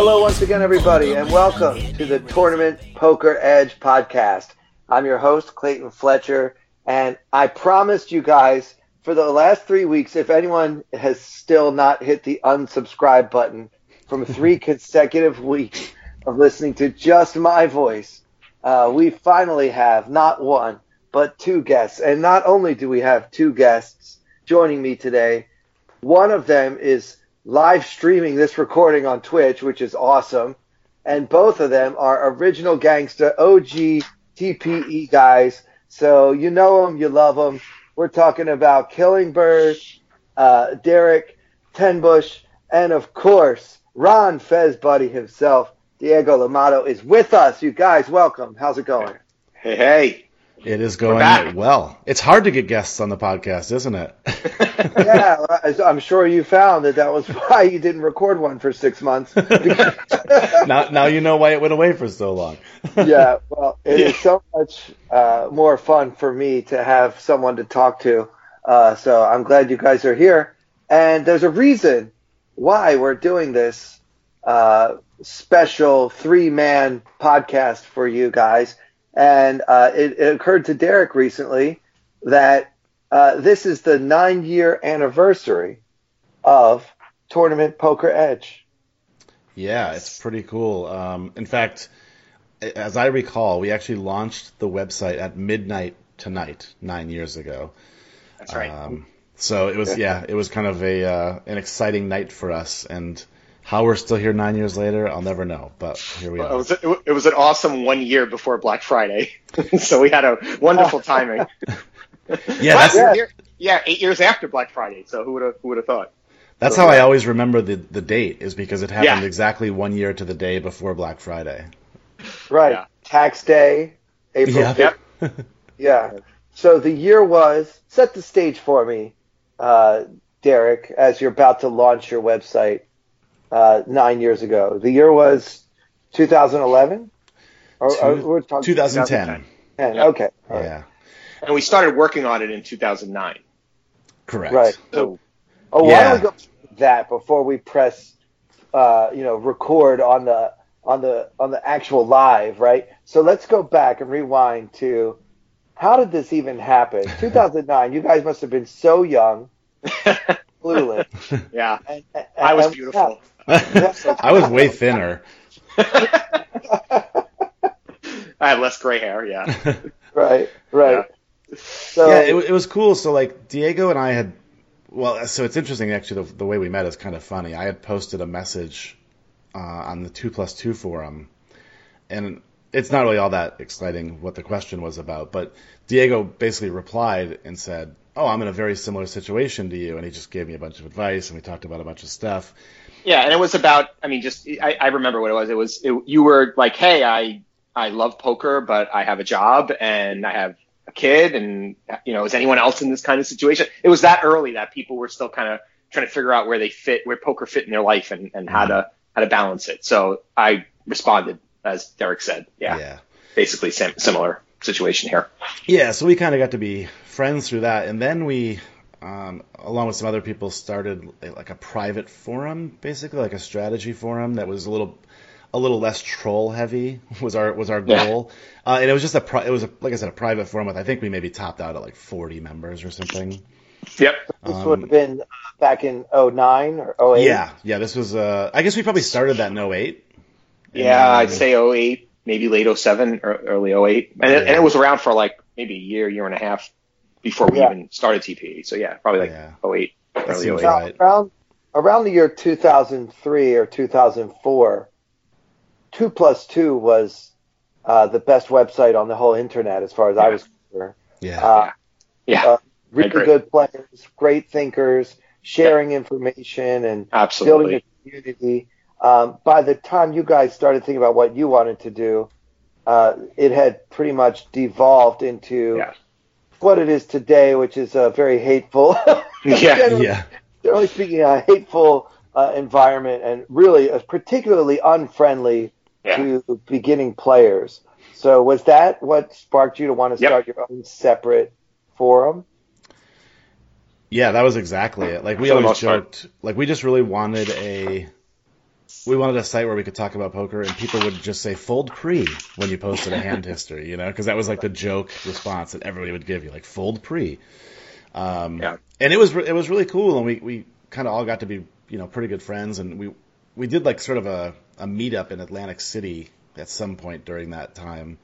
Hello, once again, everybody, and welcome to the Tournament Poker Edge podcast. I'm your host, Clayton Fletcher, and I promised you guys for the last three weeks, if anyone has still not hit the unsubscribe button from three consecutive weeks of listening to just my voice, uh, we finally have not one, but two guests. And not only do we have two guests joining me today, one of them is live streaming this recording on Twitch, which is awesome. And both of them are original gangster, OG TPE guys. So you know them, you love them. We're talking about Killingbird, uh, Derek Tenbush, and of course, Ron Fez Buddy himself, Diego Lamato, is with us. You guys, welcome. How's it going? Hey, hey. It is going well. It's hard to get guests on the podcast, isn't it? yeah, I'm sure you found that that was why you didn't record one for six months. now, now you know why it went away for so long. yeah, well, it is so much uh, more fun for me to have someone to talk to. Uh, so I'm glad you guys are here. And there's a reason why we're doing this uh, special three man podcast for you guys and uh, it, it, occurred to Derek recently that uh, this is the nine year anniversary of Tournament Poker Edge. Yeah, it's pretty cool. Um, in fact, as I recall, we actually launched the website at midnight tonight nine years ago. That's right. Um, so it was yeah, it was kind of a uh, an exciting night for us, and how we're still here nine years later, I'll never know. But here we well, are. It was, it was an awesome one year before Black Friday, so we had a wonderful timing. yeah, that's, yeah, yeah, eight years after Black Friday. So who would have who would have thought? That's so, how I always remember the the date is because it happened yeah. exactly one year to the day before Black Friday. Right, yeah. tax day, April. Yeah. Yep. yeah. So the year was set the stage for me, uh, Derek, as you're about to launch your website uh, nine years ago. The year was 2011? Or, Two, or we're talking 2010. 2010. Yep. Okay. Yeah. And we started working on it in 2009. Correct. Right. So, oh, why yeah. don't we go that before we press, uh, you know, record on the on the on the actual live, right? So let's go back and rewind to how did this even happen? 2009. you guys must have been so young, clueless. Yeah, and, and, I was beautiful. I was way thinner. I had less gray hair. Yeah. right. Right. Yeah. So yeah, it, it was cool. So like Diego and I had, well, so it's interesting actually. The, the way we met is kind of funny. I had posted a message uh, on the two plus two forum, and it's not really all that exciting what the question was about, but Diego basically replied and said, "Oh, I'm in a very similar situation to you," and he just gave me a bunch of advice, and we talked about a bunch of stuff. Yeah, and it was about. I mean, just I, I remember what it was. It was it, you were like, "Hey, I I love poker, but I have a job and I have a kid, and you know, is anyone else in this kind of situation?" It was that early that people were still kind of trying to figure out where they fit, where poker fit in their life, and and how mm-hmm. to how to balance it. So I responded as Derek said. Yeah. Yeah. Basically, sim- similar situation here. Yeah. So we kind of got to be friends through that, and then we, um, along with some other people, started like a private forum, basically like a strategy forum that was a little. A little less troll heavy was our was our goal, yeah. uh, and it was just a pri- it was a, like I said a private forum with I think we maybe topped out at like forty members or something. Yep. This um, would have been back in 09 or 08? Yeah, yeah. This was, uh, I guess we probably started that in 08. Yeah, I'd say 08, maybe late 07 or early 08. And, yeah. it, and it was around for like maybe a year, year and a half before we yeah. even started TPE. So yeah, probably like yeah. 08, early 08. Right. Around, around the year 2003 or 2004, 2 plus 2 was uh, the best website on the whole internet as far as yeah. I was concerned. Yeah. Uh, yeah. Uh, really good players, great thinkers, sharing information and Absolutely. building a community um, by the time you guys started thinking about what you wanted to do, uh, it had pretty much devolved into Yeah. What it is today, which is a very hateful. Yeah. generally, Yeah. generally speaking, a hateful uh, environment and really a particularly unfriendly Yeah. to beginning players. So was that what sparked you to want to Yep. start your own separate forum? Yeah, that was exactly it. Like we always most part. joked, like we just really wanted a, we wanted a site where we could talk about poker and people would just say fold pre when you posted a hand history, you know, because that was like the joke response that everybody would give you, like fold pre. Um, Yeah. and it was it was really cool, and we we kind of all got to be you know pretty good friends, and we we did like sort of a a meetup in Atlantic City at some point during that time,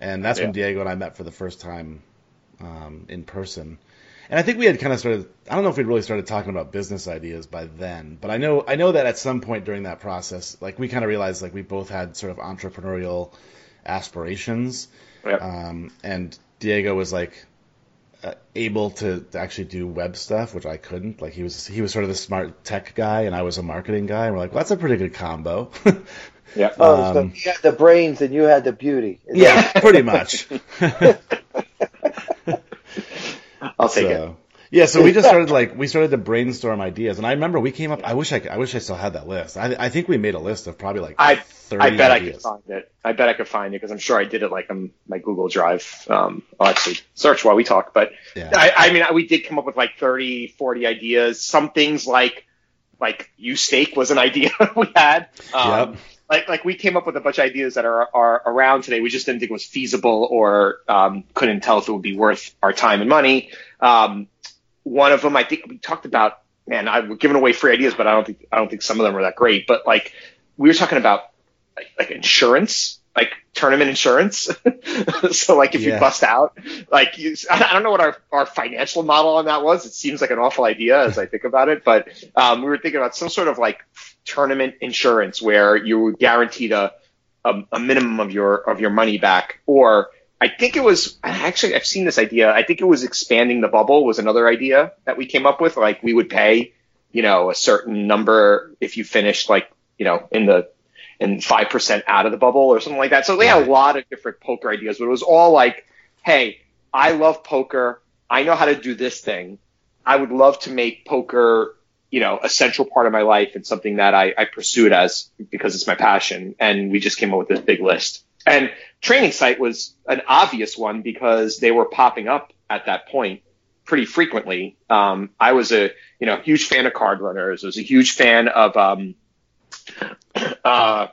and that's when Diego and I met for the first time um, in person. And I think we had kind of started. I don't know if we'd really started talking about business ideas by then, but I know I know that at some point during that process, like we kind of realized like we both had sort of entrepreneurial aspirations, Yep. um, and Diego was like uh, able to, to actually do web stuff, which I couldn't. Like he was he was sort of the smart tech guy, and I was a marketing guy, and we're like, well, that's a pretty good combo. yeah. Oh, so Um, he had the brains and you had the beauty. Is yeah, pretty much. I'll take it. Yeah, so we just started like we started to brainstorm ideas, and I remember we came up. I wish I could, I wish I still had that list. I, I think we made a list of probably like I- thirty I bet I could find it. I bet I could find it because I'm sure I did it like on my Google Drive. Um, I'll actually search while we talk. But Yeah. I, I mean, we did come up with like 30, 40 ideas. Some things like like YouStake was an idea we had. Um, Yep. Like like we came up with a bunch of ideas that are are around today. We just didn't think it was feasible or um, couldn't tell if it would be worth our time and money. Um, one of them, I think we talked about. Man, I we're giving away free ideas, but I don't think I don't think some of them were that great. But like we were talking about like, like insurance, like tournament insurance. so like if Yeah. you bust out, like you, I don't know what our, our financial model on that was. It seems like an awful idea as I think about it, but um, we were thinking about some sort of like tournament insurance where you were guaranteed a, a, a minimum of your of your money back, or I think it was actually I've seen this idea. I think it was expanding the bubble was another idea that we came up with. Like we would pay, you know, a certain number if you finished like you know in the in five percent out of the bubble or something like that. So they had a lot of different poker ideas, but it was all like, hey, I love poker. I know how to do this thing. I would love to make poker, you know, a central part of my life and something that I, I pursue it as because it's my passion. And we just came up with this big list. And training site was an obvious one because they were popping up at that point pretty frequently. Um, I was a, you know, huge fan of CardRunners. I was a huge fan of, um, uh,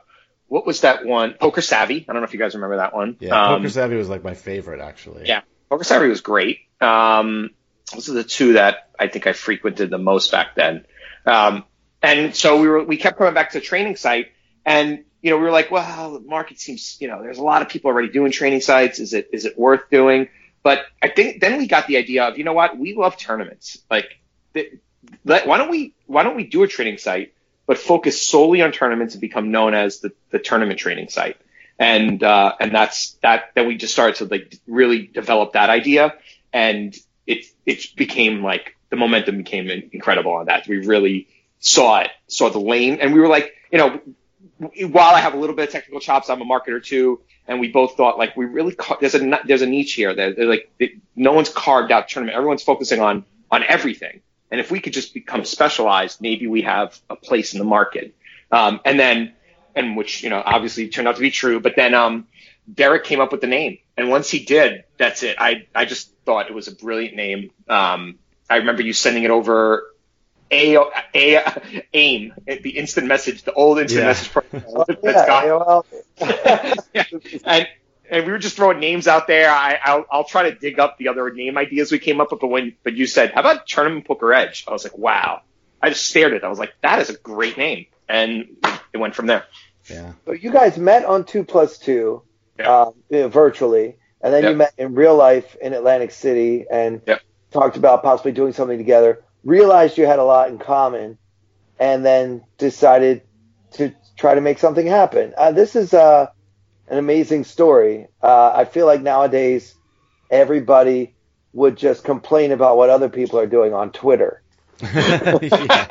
what was that one? Poker Savvy. I don't know if you guys remember that one. Yeah, Um, Poker Savvy was like my favorite actually. yeah, Poker Savvy was great. Um, those are the two that I think I frequented the most back then. Um, and so we were, we kept coming back to the training site and, you know, we were like, well, the market seems, you know, there's a lot of people already doing training sites. Is it, is it worth doing? But I think then we got the idea of, you know what? We love tournaments. Like, let, why don't we, why don't we do a training site, but focus solely on tournaments and become known as the, the tournament training site? And, uh, and that's, that, then we just started to like really develop that idea and it, it became like the momentum became incredible on that. We really saw it, saw the lane and we were like, you know, while I have a little bit of technical chops, I'm a marketer too. And we both thought like we really ca- there's a there's a niche here. There's like it, no one's carved out tournament. Everyone's focusing on on everything. And if we could just become specialized, maybe we have a place in the market. Um, and then, and which you know obviously turned out to be true. But then um, Derek came up with the name, and once he did, that's it. I I just thought it was a brilliant name. Um, I remember you sending it over a, a, AIM, the instant message, the old instant Yeah. message program. Oh, That's yeah, AOL. Yeah. and and we were just throwing names out there. I I'll, I'll try to dig up the other name ideas we came up with, but when but you said how about Tournament Poker Edge? I was like, wow. I just stared at it. I was like, that is a great name, and it went from there. Yeah. So you guys met on two plus two, Yeah. um, you know, virtually, and then you met in real life in Atlantic City and Yep. talked about possibly doing something together. Realized you had a lot in common, and then decided to try to make something happen. Uh, this is uh, an amazing story. Uh, I feel like nowadays everybody would just complain about what other people are doing on Twitter. yeah.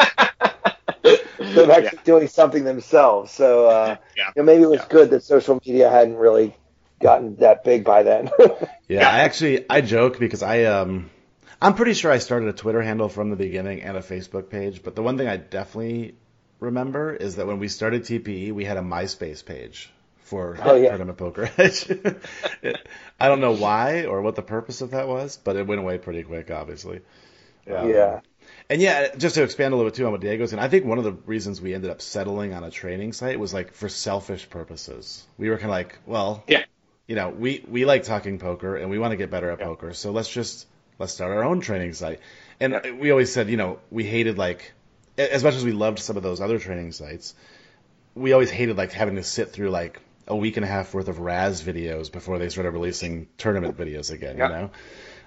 They're actually doing something themselves. So uh, Yeah. you know, maybe it was Yeah. good that social media hadn't really gotten that big by then. yeah, I actually I joke because I um I'm pretty sure I started a Twitter handle from the beginning and a Facebook page, but the one thing I definitely remember is that when we started TPE, we had a MySpace page for oh, yeah. Tournament Poker Edge. I don't know why or what the purpose of that was, but it went away pretty quick, obviously. Yeah. yeah. And yeah, just to expand a little bit too on what Diego's saying, I think one of the reasons we ended up settling on a training site was like for selfish purposes. We were kind of like, well, yeah, you know, we we like talking poker and we want to get better at yeah. poker, so let's just let's start our own training site. And yeah. we always said, you know, we hated like as much as we loved some of those other training sites, we always hated like having to sit through like a week and a half worth of Raz videos before they started releasing tournament videos again, yeah. you know.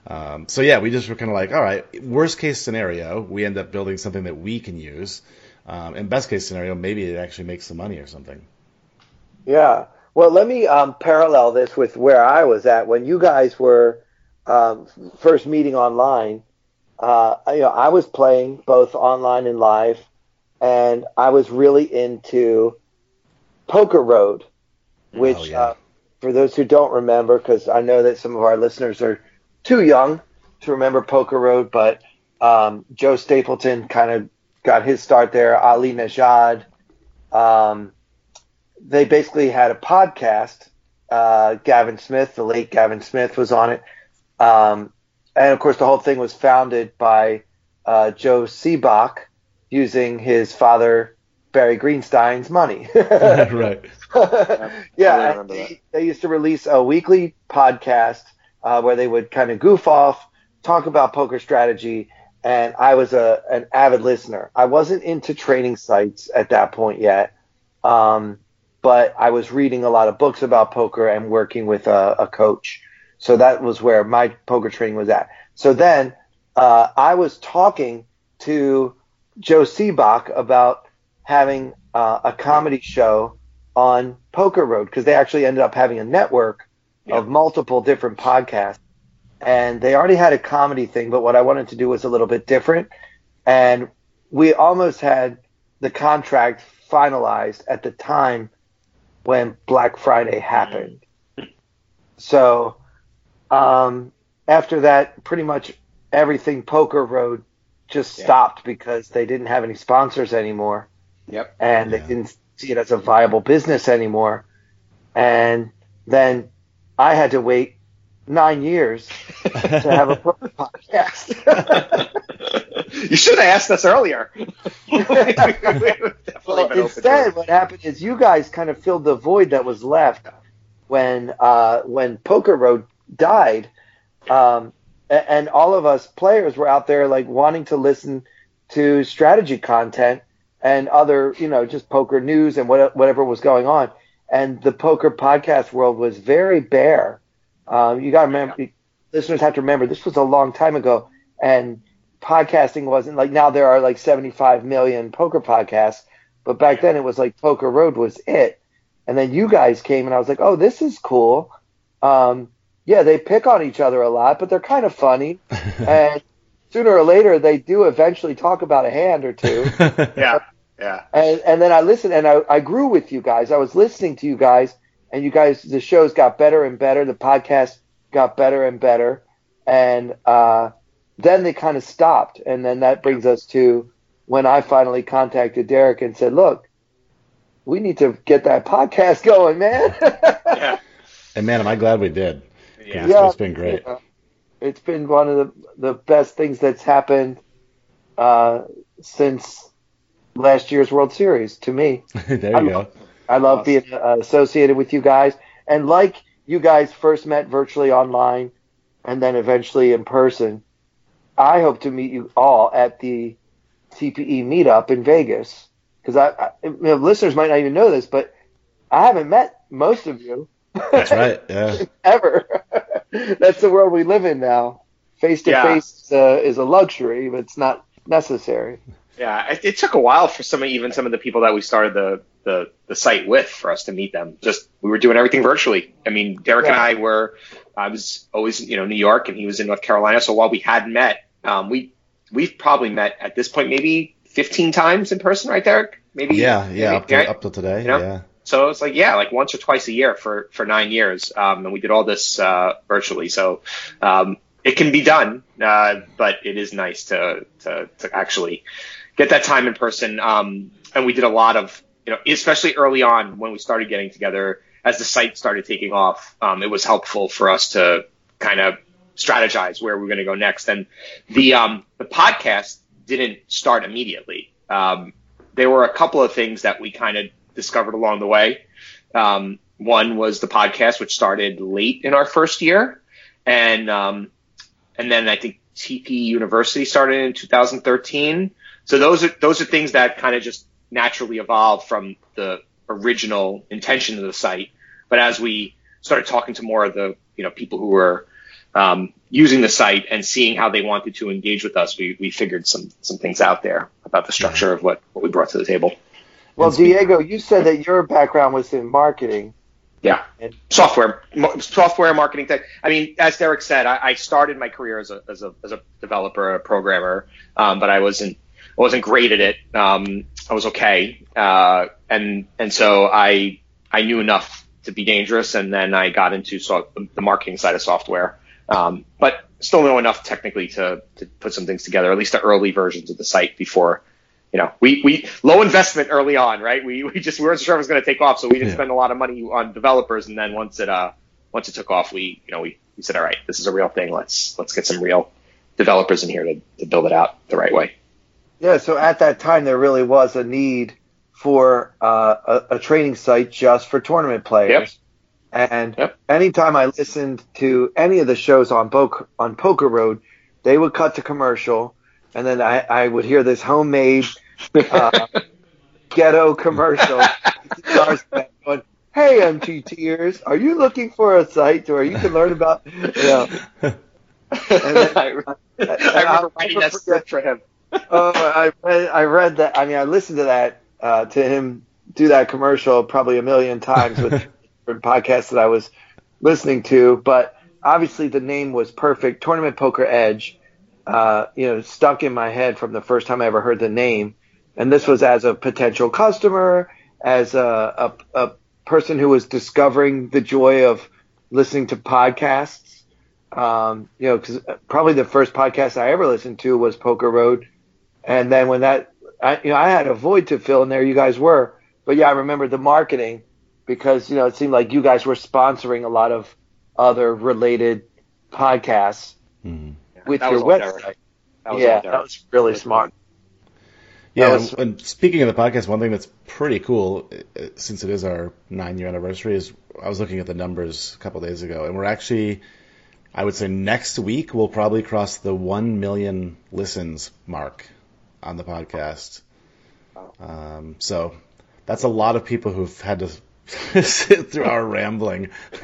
Um, so yeah, we just were kind of like, all right, worst case scenario, we end up building something that we can use. Um, and best case scenario, maybe it actually makes some money or something. Yeah. Well, let me um, parallel this with where I was at when you guys were um, first meeting online. Uh, you know, I was playing both online and live, and I was really into Poker Road, which, oh, yeah. uh, for those who don't remember, because I know that some of our listeners are too young to remember Poker Road, but um, Joe Stapleton kind of got his start there. Ali Nejad. Um, they basically had a podcast. Uh, Gavin Smith, the late Gavin Smith, was on it. Um, and of course, the whole thing was founded by uh, Joe Sebok using his father Barry Greenstein's money. right. yeah, they, they, used to release a weekly podcast uh, where they would kind of goof off, talk about poker strategy, and I was a an avid listener. I wasn't into training sites at that point yet, um, but I was reading a lot of books about poker and working with a, a coach. So that was where my poker training was at. So then uh, I was talking to Joe Sebok about having uh, a comedy show on Poker Road because they actually ended up having a network yeah. of multiple different podcasts. And they already had a comedy thing, but what I wanted to do was a little bit different. And we almost had the contract finalized at the time when Black Friday happened. So um, after that, pretty much everything Poker Road just yeah. stopped because they didn't have any sponsors anymore. Yep. And yeah. they didn't see it as a viable business anymore. And then I had to wait nine years to have a podcast. you should have asked us earlier. well, instead, what happened is you guys kind of filled the void that was left when uh, when Poker Road died, um, and all of us players were out there like wanting to listen to strategy content and other, you know, just poker news and what, whatever was going on. And the poker podcast world was very bare. Um, you got to remember, yeah. listeners have to remember, this was a long time ago, and podcasting wasn't like now there are like 75 million poker podcasts, but back then it was like Poker Road was it. And then you guys came, and I was like, oh, this is cool. Um, yeah, they pick on each other a lot, but they're kind of funny. and sooner or later, they do eventually talk about a hand or two. yeah, yeah. And and then I listened, and I, I grew with you guys. I was listening to you guys, and you guys, the shows got better and better. The podcast got better and better, and uh, then they kind of stopped. And then that brings us to when I finally contacted Derek and said, "Look, we need to get that podcast going, man." yeah. And man, am I glad we did. Yeah, yeah it's been great. Yeah. It's been one of the the best things that's happened uh, since last year's World Series to me. there you I go. Love, I love awesome. being uh, associated with you guys, and like you guys first met virtually online, and then eventually in person. I hope to meet you all at the TPE meetup in Vegas because I, I you know, listeners might not even know this, but I haven't met most of you. That's right. Yeah. Ever. That's the world we live in now. Face to face is a luxury, but it's not necessary. Yeah, it, it, took a while for some, even some of the people that we started the, the, the site with, for us to meet them. Just we were doing everything virtually. I mean, Derek yeah. and I were. I was always, you know, New York, and he was in North Carolina. So while we hadn't met, um, we we've probably met at this point maybe 15 times in person, right, Derek? Maybe. Yeah, yeah, maybe, up, to, right? up to today. You know? Yeah. so it's like yeah, like once or twice a year for for nine years, um, and we did all this uh, virtually. So um, it can be done, uh, but it is nice to, to to actually get that time in person. Um, and we did a lot of you know, especially early on when we started getting together, as the site started taking off, um, it was helpful for us to kind of strategize where we're going to go next. And the um, the podcast didn't start immediately. Um, there were a couple of things that we kind of discovered along the way. Um, one was the podcast, which started late in our first year, and um, and then I think TP University started in 2013. So those are those are things that kind of just naturally evolved from the original intention of the site. But as we started talking to more of the you know people who were um, using the site and seeing how they wanted to engage with us, we, we figured some some things out there about the structure of what, what we brought to the table. Well, Diego, you said that your background was in marketing. Yeah, and software, software marketing tech. I mean, as Derek said, I, I started my career as a, as a as a developer, a programmer, um, but I wasn't I wasn't great at it. Um, I was okay, uh, and and so I I knew enough to be dangerous, and then I got into so, the marketing side of software, um, but still know enough technically to to put some things together, at least the early versions of the site before. You know, we, we low investment early on, right? We, we just we weren't sure it was going to take off, so we didn't yeah. spend a lot of money on developers. And then once it uh once it took off, we you know we, we said, all right, this is a real thing. Let's let's get some real developers in here to, to build it out the right way. Yeah, so at that time there really was a need for uh, a, a, training site just for tournament players. Yep. And yep. anytime I listened to any of the shows on Bo- on Poker Road, they would cut to commercial, and then I, I would hear this homemade uh, ghetto commercial. going, hey MTTers, are you looking for a site where you can learn about, you know? And then, I, I, I remember writing that script for him oh, I read, I read that. I mean, I listened to that uh, to him do that commercial probably a million times with different podcasts that I was listening to. But obviously, the name was perfect. Tournament Poker Edge, uh, you know, stuck in my head from the first time I ever heard the name. And this was as a potential customer, as a, a, a person who was discovering the joy of listening to podcasts. Um, you know, because probably the first podcast I ever listened to was Poker Road and then when that, I, you know, I had a void to fill, and there you guys were. But yeah, I remember the marketing because you know it seemed like you guys were sponsoring a lot of other related podcasts mm-hmm. with your website. That yeah, that was really that smart. Yeah, was, and speaking of the podcast, one thing that's pretty cool, uh, since it is our nine year anniversary, is I was looking at the numbers a couple days ago, and we're actually, I would say next week we'll probably cross the one million listens mark on the podcast. Um, so that's a lot of people who've had to sit through our rambling.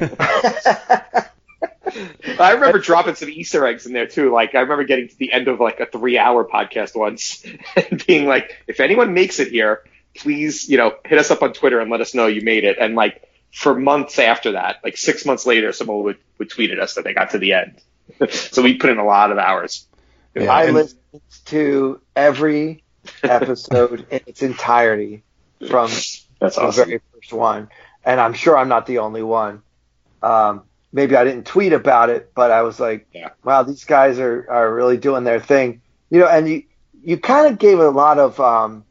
I remember dropping some Easter eggs in there too. Like I remember getting to the end of like a three-hour podcast once and being like, "If anyone makes it here, please, you know, hit us up on Twitter and let us know you made it." And like for months after that, like six months later, someone would would tweet at us that they got to the end. so we put in a lot of hours. Yeah, I and, listened to every episode in its entirety from That's the awesome. very first one, and I'm sure I'm not the only one. Um, maybe I didn't tweet about it, but I was like, yeah. "Wow, these guys are are really doing their thing," you know. And you you kind of gave a lot of um,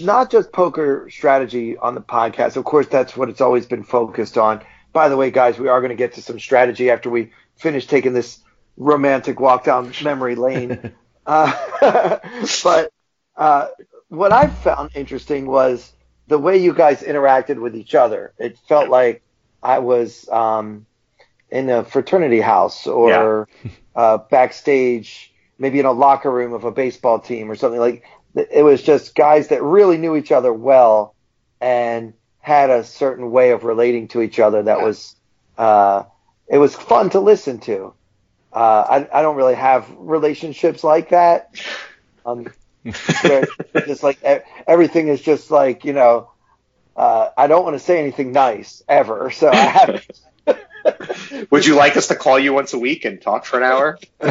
not just poker strategy on the podcast. Of course, that's what it's always been focused on. By the way, guys, we are going to get to some strategy after we finish taking this romantic walk down memory lane. uh, but uh, what I found interesting was the way you guys interacted with each other. It felt like I was um, in a fraternity house or yeah. uh, backstage, maybe in a locker room of a baseball team or something like. It was just guys that really knew each other well and had a certain way of relating to each other that was uh, it was fun to listen to. Uh, I, I don't really have relationships like that. Um, just like everything is just like you know, uh, I don't want to say anything nice ever, so I have. Would you like us to call you once a week and talk for an hour?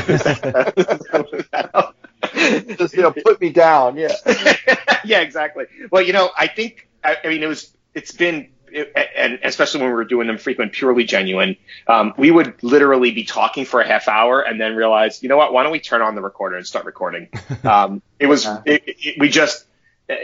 just you know, put me down, yeah. yeah, exactly. Well, you know, I think I, I mean it was it's been and especially when we were doing them frequent, purely genuine, um, we would literally be talking for a half hour and then realize, you know what? Why don't we turn on the recorder and start recording? Um, it was it, it, we just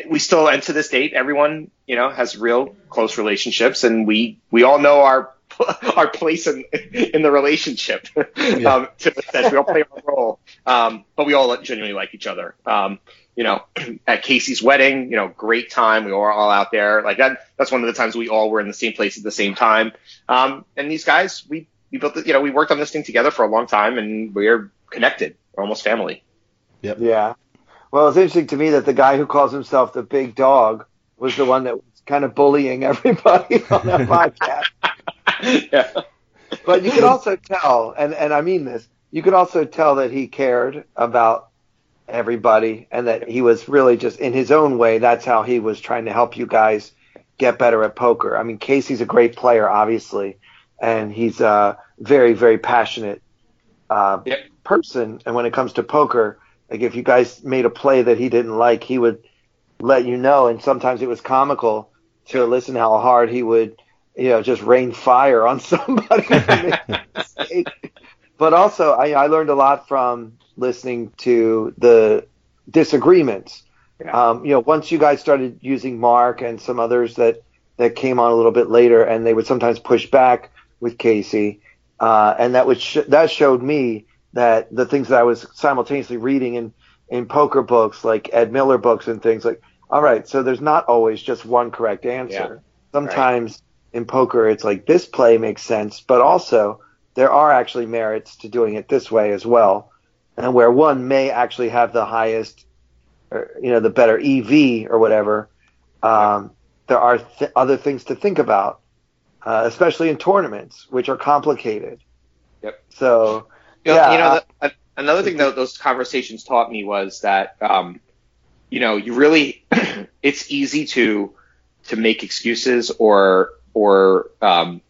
we still and to this date, everyone you know has real close relationships, and we we all know our our place in in the relationship. Yeah. um, to the sense we all play our role, um, but we all genuinely like each other. Um, you know, at Casey's wedding, you know, great time. We were all out there. Like that, that's one of the times we all were in the same place at the same time. Um, and these guys, we, we built, the, you know, we worked on this thing together for a long time and we're connected. We're almost family. Yep. Yeah. Well, it's interesting to me that the guy who calls himself the big dog was the one that was kind of bullying everybody on that podcast. yeah. But you could also tell, and, and I mean this, you could also tell that he cared about everybody and that he was really just in his own way that's how he was trying to help you guys get better at poker. I mean casey's a great player obviously and he's a very very passionate uh, yep. person. And when it comes to poker like if you guys made a play that he didn't like he would let you know. And sometimes it was comical to listen how hard he would you know just rain fire on somebody. But also I, I learned a lot from listening to the disagreements. Yeah. Um, you know, once you guys started using Mark and some others that that came on a little bit later, and they would sometimes push back with Casey, uh, and that would sh- that showed me that the things that I was simultaneously reading in in poker books, like Ed Miller books and things like, all right, so there's not always just one correct answer. Yeah. Sometimes right. in poker, it's like this play makes sense, but also there are actually merits to doing it this way as well and where one may actually have the highest, or, you know, the better EV or whatever, um, there are th- other things to think about, uh, especially in tournaments, which are complicated. Yep. So, you know, yeah. You know, the, another thing that those conversations taught me was that, um, you know, you really, it's easy to to make excuses or or um,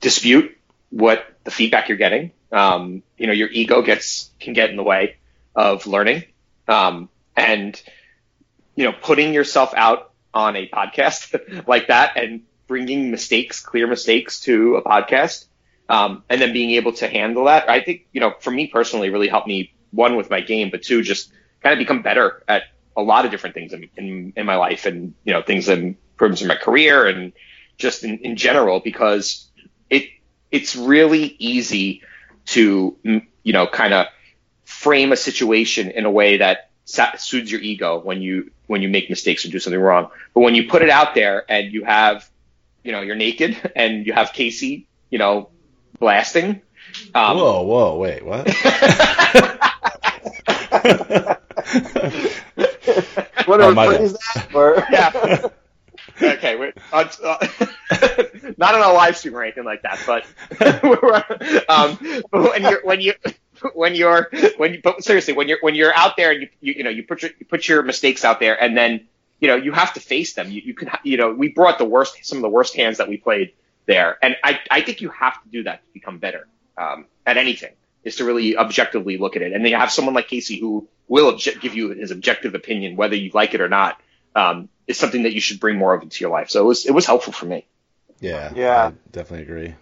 dispute what the feedback you're getting. Um, you know, your ego gets can get in the way of learning, um, and you know, putting yourself out on a podcast like that and bringing mistakes, clear mistakes to a podcast, um, and then being able to handle that. I think you know, for me personally, really helped me one with my game, but two, just kind of become better at a lot of different things in, in, in my life and you know things that improvements in my career and just in, in general because it it's really easy to, you know, kind of frame a situation in a way that soothes your ego when you when you make mistakes or do something wrong. But when you put it out there and you have, you know, you're naked and you have Casey, you know, blasting. Um, whoa, whoa, wait, what? Whatever oh, phrase that or yeah okay, we're, uh, uh, not on a live stream or anything like that, but, um, when you're when you when you're when you, but seriously when you're when you're out there and you you, you know you put your you put your mistakes out there and then you know you have to face them. You you can you know we brought the worst some of the worst hands that we played there, and I I think you have to do that to become better um, at anything is to really objectively look at it, and then you have someone like Casey who will obje- give you his objective opinion whether you like it or not. Um, is something that you should bring more of into your life. So it was it was helpful for me. Yeah, yeah, I definitely agree.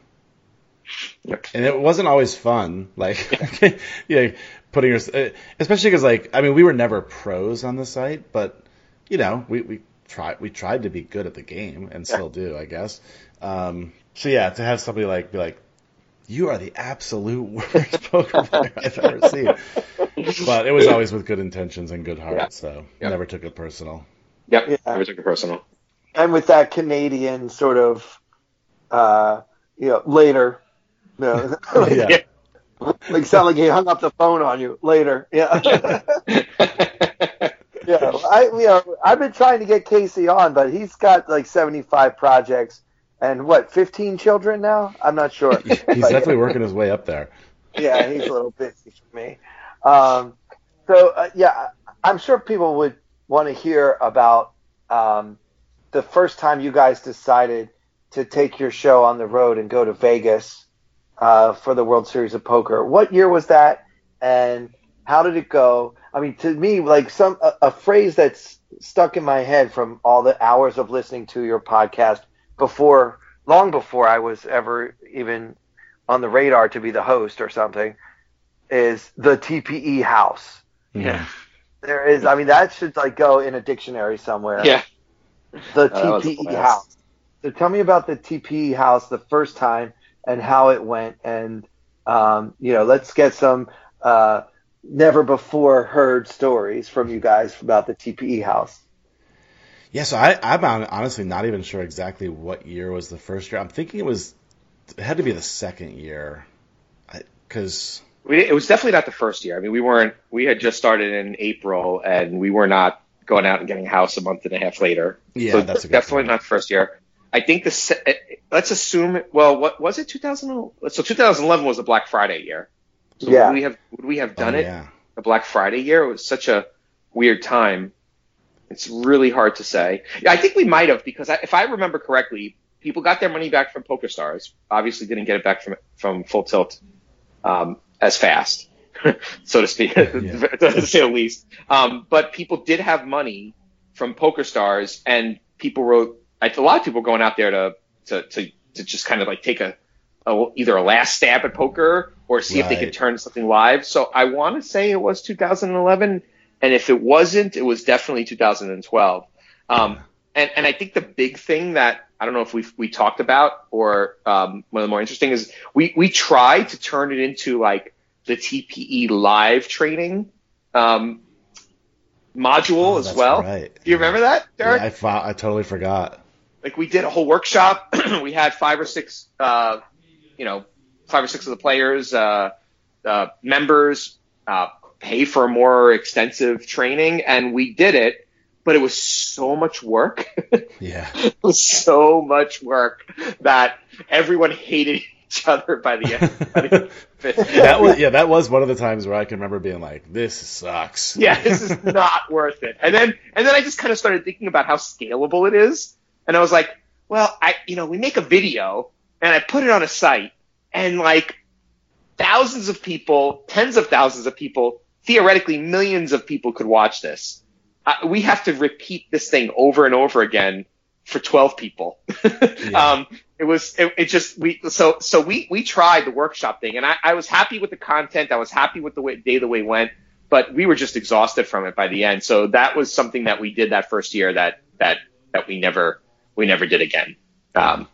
Yep. And it wasn't always fun, like yeah, putting your uh, especially because like I mean we were never pros on the site, but you know we we tried we tried to be good at the game and still do, I guess. Um, so yeah, to have somebody like be like, you are the absolute worst poker player I've ever seen. But it was always with good intentions and good heart, yeah. so yep. never took it personal. Yep. Yeah. Never took it personal. And with that Canadian sort of, uh, you know, later, you know, like, yeah. like sound like he hung up the phone on you later. Yeah. yeah. I, you know, I've been trying to get Casey on, but he's got like 75 projects and what, 15 children now? I'm not sure. he's definitely working his way up there. Yeah, he's a little busy for me. Um, so uh, yeah, I'm sure people would want to hear about um, the first time you guys decided to take your show on the road and go to Vegas uh, for the World Series of Poker. What year was that, and how did it go? I mean, to me, like some a, a phrase that's stuck in my head from all the hours of listening to your podcast before, long before I was ever even on the radar to be the host or something, is the TPE house. Yeah. There is, I mean, that should like go in a dictionary somewhere. Yeah. The Oh, that was a TPE house. So tell me about the TPE house the first time and how it went, and um, you know, let's get some uh, never before heard stories from you guys about the TPE house. Yeah, so I, I'm honestly not even sure exactly what year was the first year. I'm thinking it was, it had to be the second year, because We, it was definitely not the first year. I mean, we weren't. We had just started in April, and we were not going out and getting a house a month and a half later. yeah, so that's a good definitely point. not the first year. I think the eh, let's assume. Well, what was it? 2000. So 2011 was the Black Friday year. So Yeah. would we have would we have done Oh, it Yeah. the Black Friday year? It was such a weird time. It's really hard to say. Yeah, I think we might have because I, if I remember correctly, people got their money back from PokerStars. Obviously, didn't get it back from from Full Tilt um, as fast, so to speak, to say the least. Um, but people did have money from PokerStars, and people wrote. A lot of people going out there to to to, to just kind of like take a, a either a last stab at poker or see if they could turn something live. So I want to say it was 2011, and if it wasn't, it was definitely 2012. Um, and and I think the big thing that I don't know if we we talked about or um, one of the more interesting is we we tried to turn it into like the TPE live training um, module Oh, as well. Right. Do you remember that, Derek? Yeah, I, fo- I totally forgot. like we did a whole workshop. we had five or six, uh, you know, five or six of the players, uh, uh, members, uh, pay for a more extensive training, and we did it. But it was so much work. Yeah. it was so much work that everyone hated each other by the end. By the that was yeah, that was one of the times where I can remember being like, "This sucks." yeah, this is not worth it. And then and then I just kind of started thinking about how scalable it is, and I was like, well, I you know we make a video and I put it on a site, and like thousands of people, tens of thousands of people, theoretically millions of people could watch this. Uh, we have to repeat this thing over and over again for 12 people. um, it was, it, it just, we, so, so we, we tried the workshop thing and I, I was happy with the content. I was happy with the way, day the way went, but we were just exhausted from it by the end. So that was something that we did that first year that, that, that we never, we never did again. Um,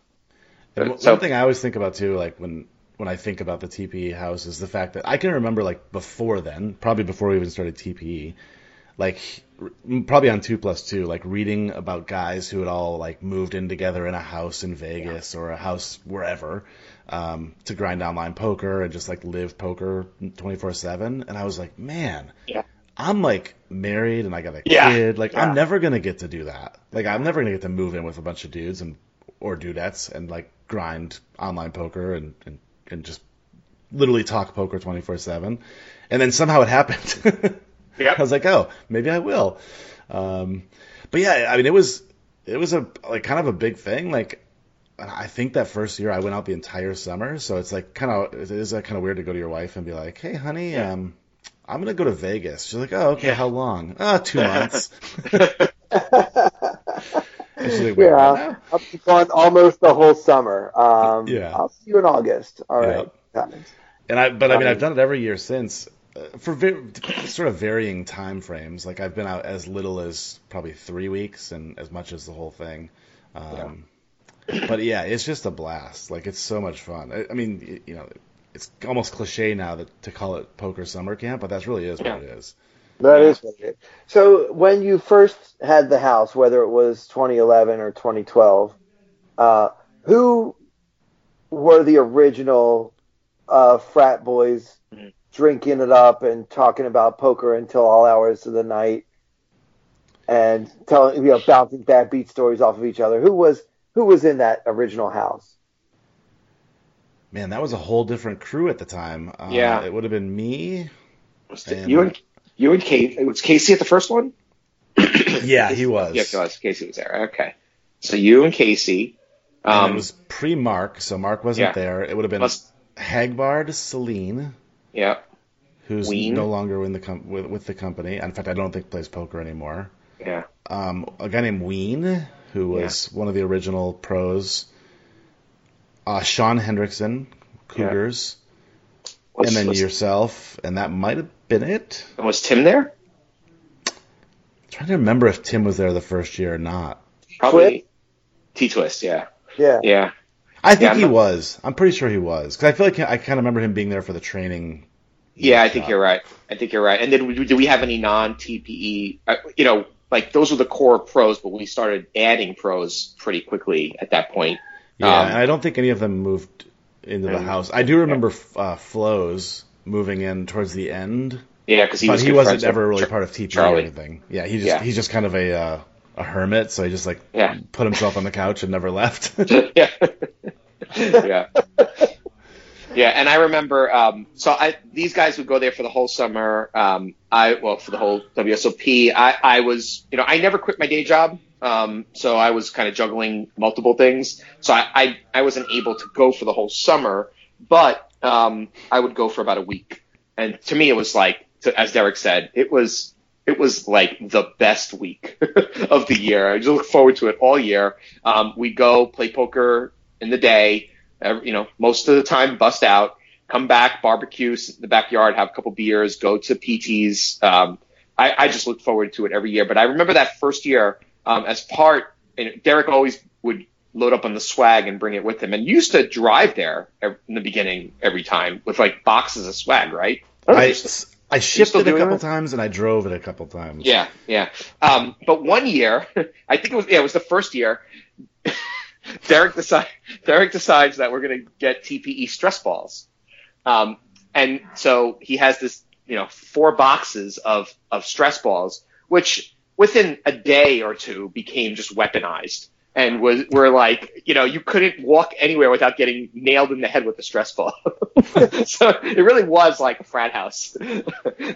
And one- So- one thing I always think about too, like when when I think about the TPE house, is the fact that I can remember like before then, probably before we even started TPE, like probably on two plus two, like reading about guys who had all like moved in together in a house in Vegas or a house wherever um, to grind online poker and just like live poker twenty four seven, and I was like, man, Yeah. I'm like married and I got a Yeah. kid, like Yeah. I'm never gonna get to do that. Like I'm never gonna get to move in with a bunch of dudes and or dudettes and like grind online poker and, and, and just literally talk poker 24 7. And then somehow it happened. Yep. I was like, oh, maybe I will. Um, but yeah, I mean, it was, it was a, like kind of a big thing. Like, I think that first year I went out the entire summer. So it's like kind of, it is like kind of weird to go to your wife and be like, hey, honey, um, I'm going to go to Vegas. She's like, oh, okay, how long? Ah, two months. Like, yeah, now? I'll be gone almost the whole summer. Um, Yeah. I'll see you in August. All Yeah. right. And I, but I mean, I've done it every year since uh, for ve- sort of varying time frames. Like I've been out as little as probably three weeks and as much as the whole thing. Um, But yeah, it's just a blast. Like it's so much fun. I, I mean, y- you know, it's almost cliche now that to call it poker summer camp, but that really is Yeah. what it is. That is what it is. So when you first had the house, whether it was 2011 or 2012, uh, who were the original uh, frat boys Mhm. Drinking it up and talking about poker until all hours of the night and telling you know bouncing bad beat stories off of each other? Who was who was in that original house? Man, that was a whole different crew at the time. Uh, Yeah. it would have been me. was it And- you and you and Kate. It was Casey at the first one. Yeah, he was. Yeah, he was. Casey was there. Okay. So you and Casey. And Um, it was pre Mark, so Mark wasn't Yeah. there. It would have been Plus- Hagbard, Celine, yeah. who's Ween. no longer in the com- with, with the company. In fact, I don't think plays poker anymore. Yeah. Um, a guy named Ween, who was yeah. one of the original pros. Uh, Sean Hendrickson, Cougars, yeah. and then was, yourself, and that might have been it. And was Tim there? I'm trying to remember if Tim was there the first year or not. Probably T Twist, yeah. Yeah. Yeah. I think yeah, he was. I'm pretty sure he was because I feel like I kind of remember him being there for the training. Yeah, I think you're right. I think you're right. And then do we have any non TPE? Uh, you know, like those were the core pros, but we started adding pros pretty quickly at that point. Yeah, um, and I don't think any of them moved into the house. I do remember uh, Flows moving in towards the end. Yeah, because he but was he wasn't ever really part of TPE Charlie. or anything. Yeah, he just yeah. he's just kind of a uh, a hermit, so he just like yeah. put himself on the couch and never left. yeah, yeah. Yeah, and I remember, um, so I, these guys would go there for the whole summer. Um, I, well, for the whole WSOP, I, I was, you know, I never quit my day job. Um, so I was kind of juggling multiple things. So I, I, I wasn't able to go for the whole summer, but, um, I would go for about a week. And to me, it was like, to, as Derek said, it was, it was like the best week of the year. I just look forward to it all year. Um, we go play poker in the day you know, most of the time bust out, come back, barbecue in the backyard, have a couple beers, go to PTs. Um, I, I just look forward to it every year. But I remember that first year um, as part. Derek always would load up on the swag and bring it with him, and used to drive there in the beginning every time with like boxes of swag, right? I, I shipped it a couple that? times and I drove it a couple times. Yeah, yeah. Um, but one year, I think it was yeah, it was the first year. Derek Derek decides that we're going to get TPE stress balls, um, and so he has this, you know, four boxes of of stress balls, which within a day or two became just weaponized and was were like, you know, you couldn't walk anywhere without getting nailed in the head with a stress ball. so it really was like a frat house. um,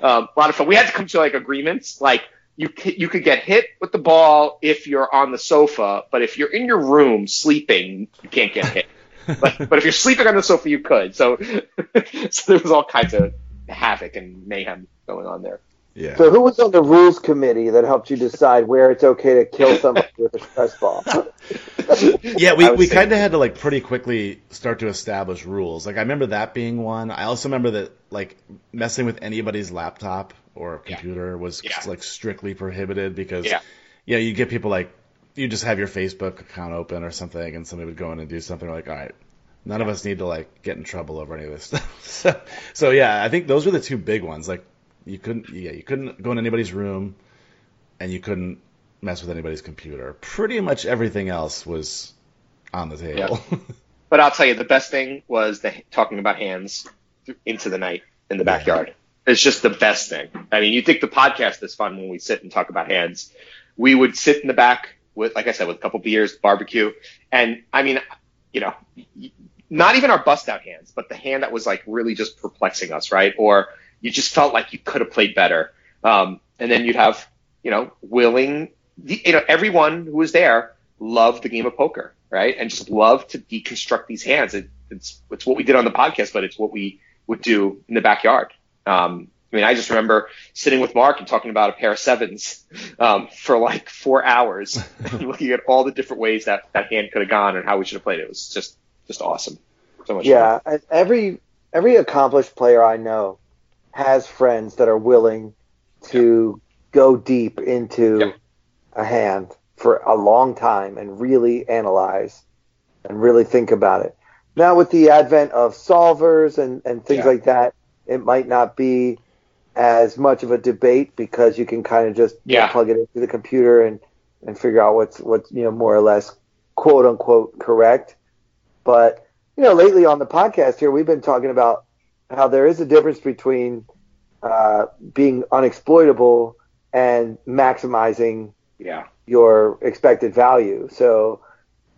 a lot of fun. We had to come to like agreements, like you you could get hit with the ball if you're on the sofa, but if you're in your room sleeping, you can't get hit. but but if you're sleeping on the sofa, you could. So so there was all kinds of havoc and mayhem going on there. Yeah. So who was on the rules committee that helped you decide where it's okay to kill somebody with a stress ball? yeah, we, we kind of had to like pretty quickly start to establish rules. Like I remember that being one. I also remember that like messing with anybody's laptop or a computer yeah. was yeah. like strictly prohibited because yeah. yeah, you get people like you just have your Facebook account open or something and somebody would go in and do something like, all right, none of us need to like get in trouble over any of this stuff. so, so yeah, I think those were the two big ones. Like you couldn't yeah, you couldn't go in anybody's room and you couldn't mess with anybody's computer. Pretty much everything else was on the table. Yeah. but I'll tell you, the best thing was the talking about hands into the night in the backyard. It's just the best thing. I mean, you think the podcast is fun when we sit and talk about hands. We would sit in the back with, like I said, with a couple beers, barbecue, and I mean, you know, not even our bust out hands, but the hand that was like really just perplexing us, right? Or you just felt like you could have played better. Um, and then you'd have, you know, willing, you know, everyone who was there loved the game of poker, right? And just loved to deconstruct these hands. It, it's, it's what we did on the podcast, but it's what we would do in the backyard. Um, I mean, I just remember sitting with Mark and talking about a pair of sevens um, for like four hours, looking at all the different ways that that hand could have gone and how we should have played it. It was just just awesome. So much. Yeah, fun. every every accomplished player I know has friends that are willing to go deep into yep. a hand for a long time and really analyze and really think about it. Now with the advent of solvers and, and things yeah. like that, it might not be as much of a debate because you can kind of just yeah. plug it into the computer and, and figure out what's what's you know more or less quote unquote correct. But you know, lately on the podcast here, we've been talking about how there is a difference between uh, being unexploitable and maximizing yeah. your expected value. So,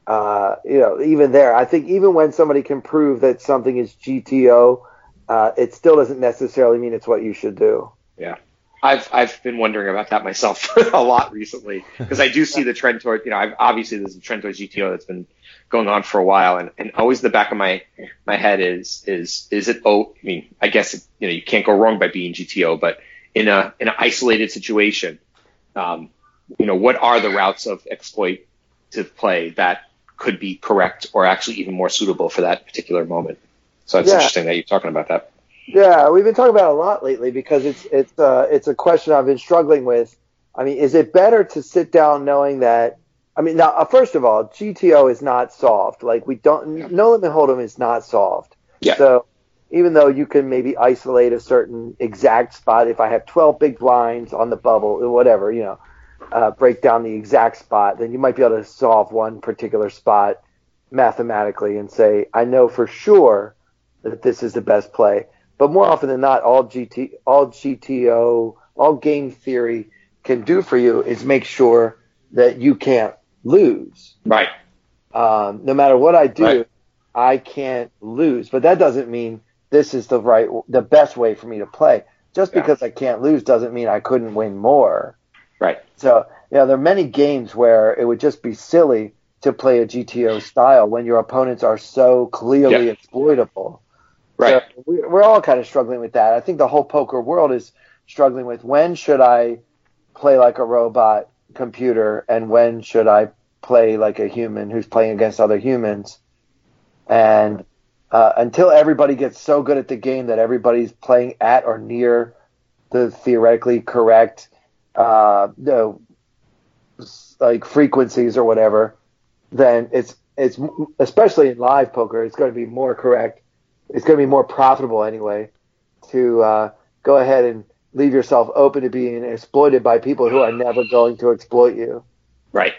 uh, you know, even there, I think even when somebody can prove that something is GTO uh, it still doesn't necessarily mean it's what you should do. Yeah. I've I've been wondering about that myself a lot recently because I do see the trend toward you know I've, obviously there's a trend towards GTO that's been going on for a while and, and always the back of my my head is is is it oh I mean I guess it, you know you can't go wrong by being GTO but in a in an isolated situation um, you know what are the routes of exploit to play that could be correct or actually even more suitable for that particular moment. So it's yeah. interesting that you're talking about that. Yeah, we've been talking about it a lot lately because it's it's uh, it's a question I've been struggling with. I mean, is it better to sit down knowing that? I mean, now uh, first of all, GTO is not solved. Like we don't, yeah. no limit hold'em is not solved. Yeah. So even though you can maybe isolate a certain exact spot, if I have 12 big blinds on the bubble or whatever, you know, uh, break down the exact spot, then you might be able to solve one particular spot mathematically and say, I know for sure that this is the best play. But more often than not, all GT, all GTO, all game theory can do for you is make sure that you can't lose. Right. Um, no matter what I do, right. I can't lose. But that doesn't mean this is the right, the best way for me to play. Just yeah. because I can't lose doesn't mean I couldn't win more. Right. So, you know, there are many games where it would just be silly to play a GTO style when your opponents are so clearly yeah. exploitable. Right. So we're all kind of struggling with that. I think the whole poker world is struggling with when should I play like a robot computer and when should I play like a human who's playing against other humans. And uh, until everybody gets so good at the game that everybody's playing at or near the theoretically correct uh, you like frequencies or whatever, then it's it's especially in live poker, it's going to be more correct. It's going to be more profitable anyway to uh, go ahead and leave yourself open to being exploited by people who are never going to exploit you. Right.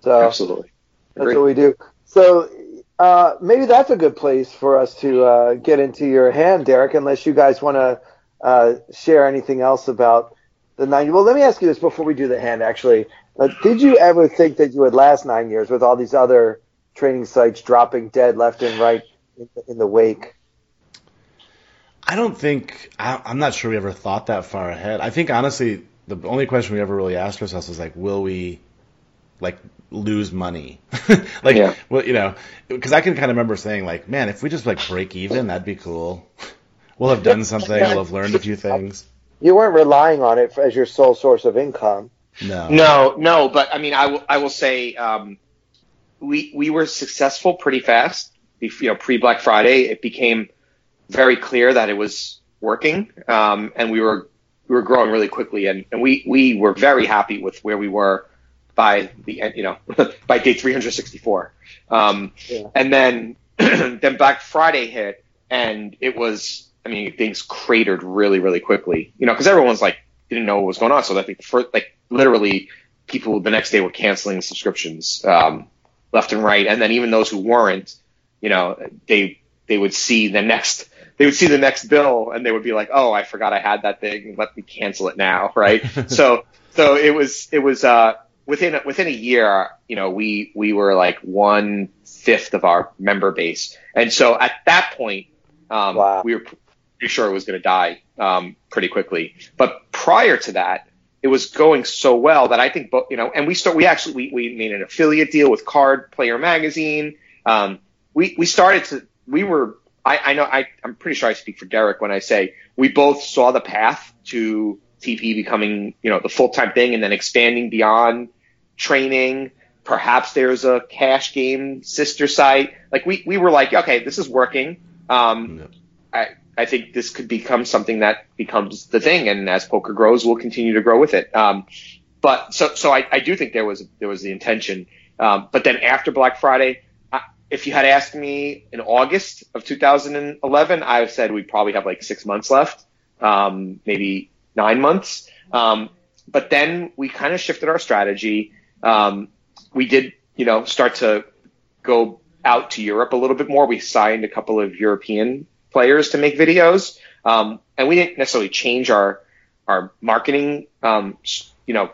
So absolutely, that's what we do. So uh, maybe that's a good place for us to uh, get into your hand, Derek. Unless you guys want to uh, share anything else about the nine. Well, let me ask you this before we do the hand. Actually, uh, did you ever think that you would last nine years with all these other training sites dropping dead left and right in the, in the wake? I don't think I, I'm not sure we ever thought that far ahead. I think honestly, the only question we ever really asked ourselves was like, will we like lose money? like, yeah. well, you know, because I can kind of remember saying like, man, if we just like break even, that'd be cool. We'll have done something. We'll have learned a few things you weren't relying on it as your sole source of income. No, no, no. But I mean, I will, I will say, um, we we were successful pretty fast. You know, pre Black Friday, it became very clear that it was working, um, and we were we were growing really quickly, and, and we we were very happy with where we were by the end, you know, by day 364. Um, yeah. And then then Black Friday hit, and it was I mean, things cratered really, really quickly. You know, because everyone's like didn't know what was going on. So I think the first, like literally, people the next day were canceling subscriptions um, left and right, and then even those who weren't, you know, they they would see the next they would see the next bill and they would be like, oh, I forgot I had that thing. Let me cancel it now, right? so so it was it was uh, within within a year, you know, we we were like one fifth of our member base, and so at that point. Um, wow. we were pretty sure it was going to die um, pretty quickly. But prior to that, it was going so well that I think, you know, and we start, we actually, we, we made an affiliate deal with Card Player Magazine. Um, we, we started to, we were, I, I know, I, I'm pretty sure I speak for Derek when I say we both saw the path to TP becoming, you know, the full time thing and then expanding beyond training. Perhaps there's a cash game sister site. Like we, we were like, okay, this is working. Um, I, I think this could become something that becomes the thing, and as poker grows, we'll continue to grow with it. Um, but so so I, I do think there was there was the intention. Um, but then after Black Friday, if you had asked me in August of 2011, I have said we probably have like six months left, um, maybe nine months. Um, but then we kind of shifted our strategy. Um, we did, you know, start to go out to Europe a little bit more. We signed a couple of European players to make videos. Um, and we didn't necessarily change our our marketing, um, you know,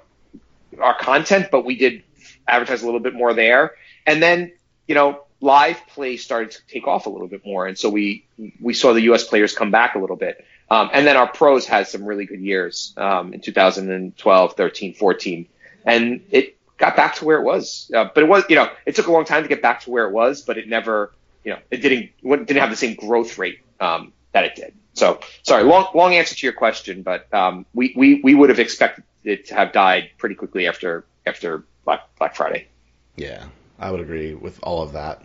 our content, but we did advertise a little bit more there. And then, you know, live play started to take off a little bit more, and so we we saw the U.S. players come back a little bit. Um, and then our pros had some really good years um, in 2012, 13, 14, and it got back to where it was. Uh, but it was, you know, it took a long time to get back to where it was, but it never, you know, it didn't didn't have the same growth rate um, that it did. So sorry, long long answer to your question, but um, we, we we would have expected it to have died pretty quickly after after Black Black Friday. Yeah, I would agree with all of that.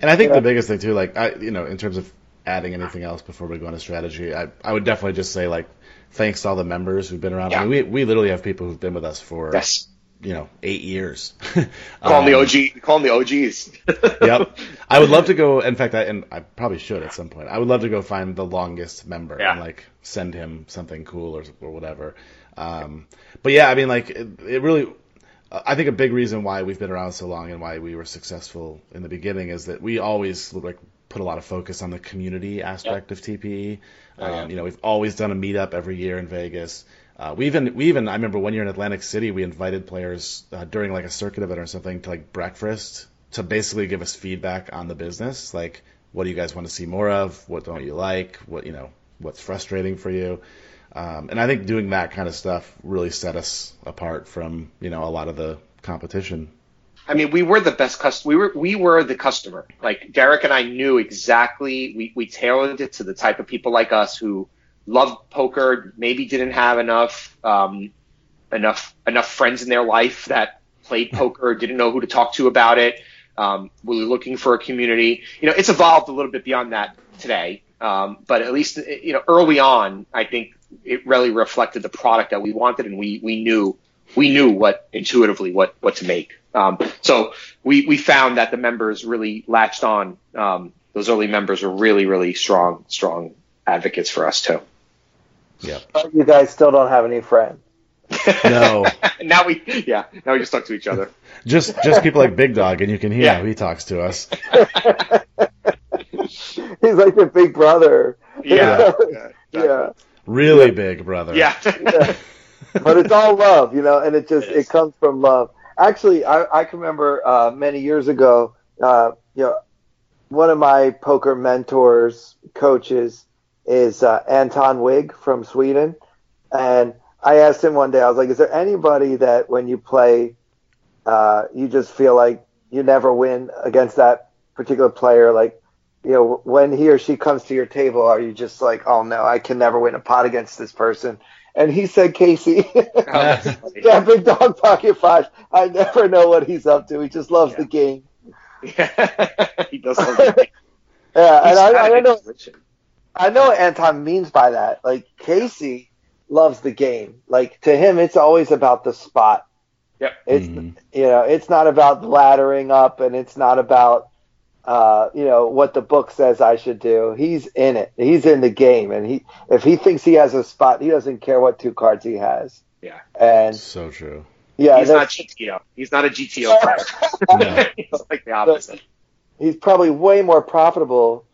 And I think yeah. the biggest thing too, like I, you know, in terms of adding anything else before we go into strategy, I, I would definitely just say like thanks to all the members who've been around. Yeah. I mean, we we literally have people who've been with us for yes. you know eight years. call um, them the OG. Call them the OGs. yep. I would love to go. In fact, I and I probably should at some point. I would love to go find the longest member yeah. and like send him something cool or or whatever. Um, but yeah, I mean, like it, it really. I think a big reason why we've been around so long and why we were successful in the beginning is that we always like put a lot of focus on the community aspect yep. of TPE. Oh, um, you know, we've always done a meetup every year in Vegas. Uh, we even we even I remember one year in Atlantic City we invited players uh, during like a circuit event or something to like breakfast to basically give us feedback on the business, like what do you guys want to see more of, what don't you like, what you know, what's frustrating for you. Um, and I think doing that kind of stuff really set us apart from you know a lot of the competition. I mean, we were the best customer. We were we were the customer. Like Derek and I knew exactly. We we tailored it to the type of people like us who loved poker, maybe didn't have enough um, enough enough friends in their life that played poker, didn't know who to talk to about it. Um, we were looking for a community. You know, it's evolved a little bit beyond that today. Um, but at least you know early on, I think it really reflected the product that we wanted, and we we knew we knew what intuitively what what to make. Um, so we, we found that the members really latched on. Um, those early members were really, really strong, strong advocates for us too. Yeah. You guys still don't have any friends. No. now we, yeah, now we just talk to each other. Just, just people like Big Dog, and you can hear yeah. how he talks to us. He's like the big brother. Yeah. yeah. yeah. Really big brother. Yeah. yeah. But it's all love, you know, and it just, it, it comes from love actually, I, I can remember uh, many years ago, uh, you know, one of my poker mentors, coaches, is uh, Anton Wigg from Sweden, and I asked him one day, I was like, "Is there anybody that when you play, uh, you just feel like you never win against that particular player? Like, you know, when he or she comes to your table, are you just like, oh no, I can never win a pot against this person?" and he said Casey. Oh, yeah, big dog pocket five. I never know what he's up to. He just loves yeah. the game. Yeah, he does love the game. yeah, and I, I know. I know what Anton means by that. Like Casey loves the game. Like to him, it's always about the spot. Yep. It's mm-hmm. you know, it's not about laddering up, and it's not about uh, you know what the book says I should do. He's in it. He's in the game, and he if he thinks he has a spot, he doesn't care what two cards he has. Yeah, and so true. Yeah, he's not GTO. He's not a GTO player. he's like the opposite. He's probably way more profitable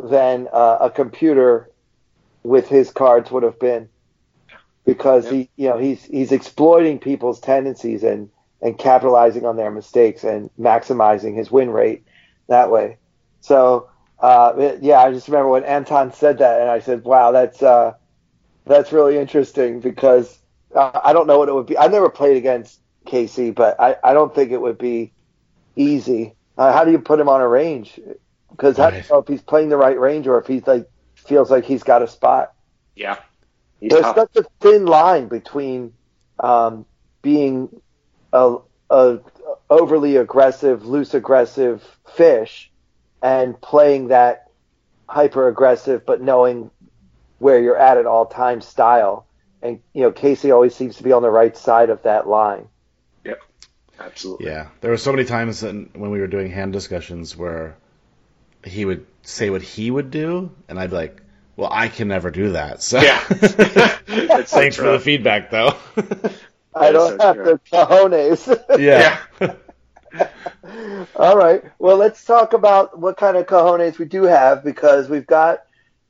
than uh, a computer with his cards would have been, because he, you know, he's he's exploiting people's tendencies and and capitalizing on their mistakes and maximizing his win rate that way. So uh, it, yeah, I just remember when Anton said that, and I said, "Wow, that's uh, that's really interesting because uh, I don't know what it would be. I've never played against Casey, but I, I don't think it would be easy. Uh, how do you put him on a range? Because right. I don't know if he's playing the right range or if he's like feels like he's got a spot. Yeah, he's there's tough. such a thin line between um, being a, a overly aggressive, loose aggressive fish and playing that hyper aggressive but knowing where you're at at all times style. And you know, Casey always seems to be on the right side of that line. Yep. Absolutely. Yeah. There were so many times in, when we were doing hand discussions where he would say what he would do and I'd be like, well, I can never do that. So yeah. Thanks for the feedback, though. I don't so have true. the cojones. yeah. All right. Well, let's talk about what kind of cojones we do have because we've got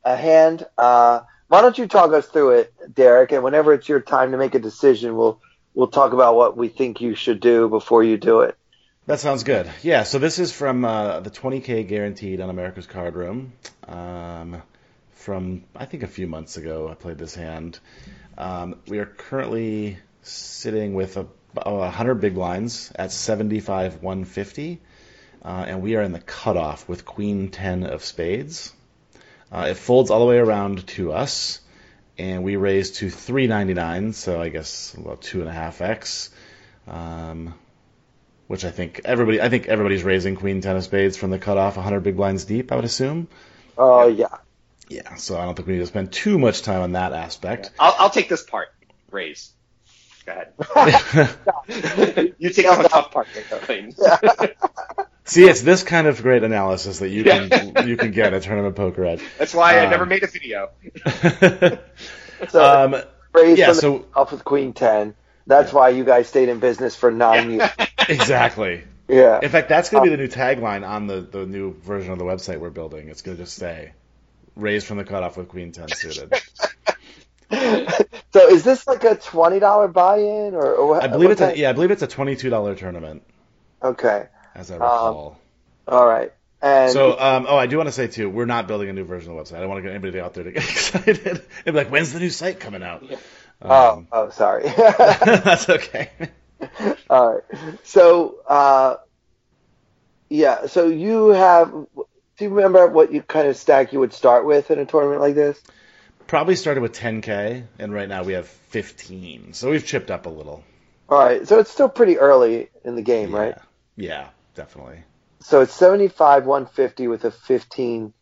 a hand. Uh, why don't you talk us through it, Derek? And whenever it's your time to make a decision, we'll we'll talk about what we think you should do before you do it. That sounds good. Yeah. So this is from uh, the 20k guaranteed on America's Card Room. Um, from I think a few months ago, I played this hand. Um, we are currently sitting with a 100 big blinds at 75 150, uh, and we are in the cutoff with Queen 10 of spades. Uh, it folds all the way around to us, and we raise to 399, so I guess about two and a half x. Um, which I think everybody I think everybody's raising queen ten of spades from the cutoff 100 big blinds deep. I would assume. Oh uh, yeah. Yeah, so I don't think we need to spend too much time on that aspect. I'll, I'll take this part. Raise. Go ahead. you take the tough part. Of things. See, it's this kind of great analysis that you can you can get at Tournament Poker Edge. That's why um, I never made a video. so, um, yeah, so off with Queen Ten. That's yeah. why you guys stayed in business for nine years. Exactly. Yeah. In fact, that's going to be the new tagline on the, the new version of the website we're building. It's going to just say, "Raised from the cutoff with Queen Ten suited." So, is this like a twenty dollar buy-in, or, or I believe it's a, yeah, I believe it's a twenty-two dollar tournament. Okay. As I recall. Um, all right. And so, um, oh, I do want to say too, we're not building a new version of the website. I don't want to get anybody out there to get excited and be like, "When's the new site coming out?" Oh, um, oh, oh, sorry. that's okay. All right. So, uh, yeah. So you have. Do you remember what you kind of stack you would start with in a tournament like this? Probably started with 10k, and right now we have 15. So we've chipped up a little. All right. So it's still pretty early in the game, yeah. right? Yeah, definitely. So it's 75, 150 with a 15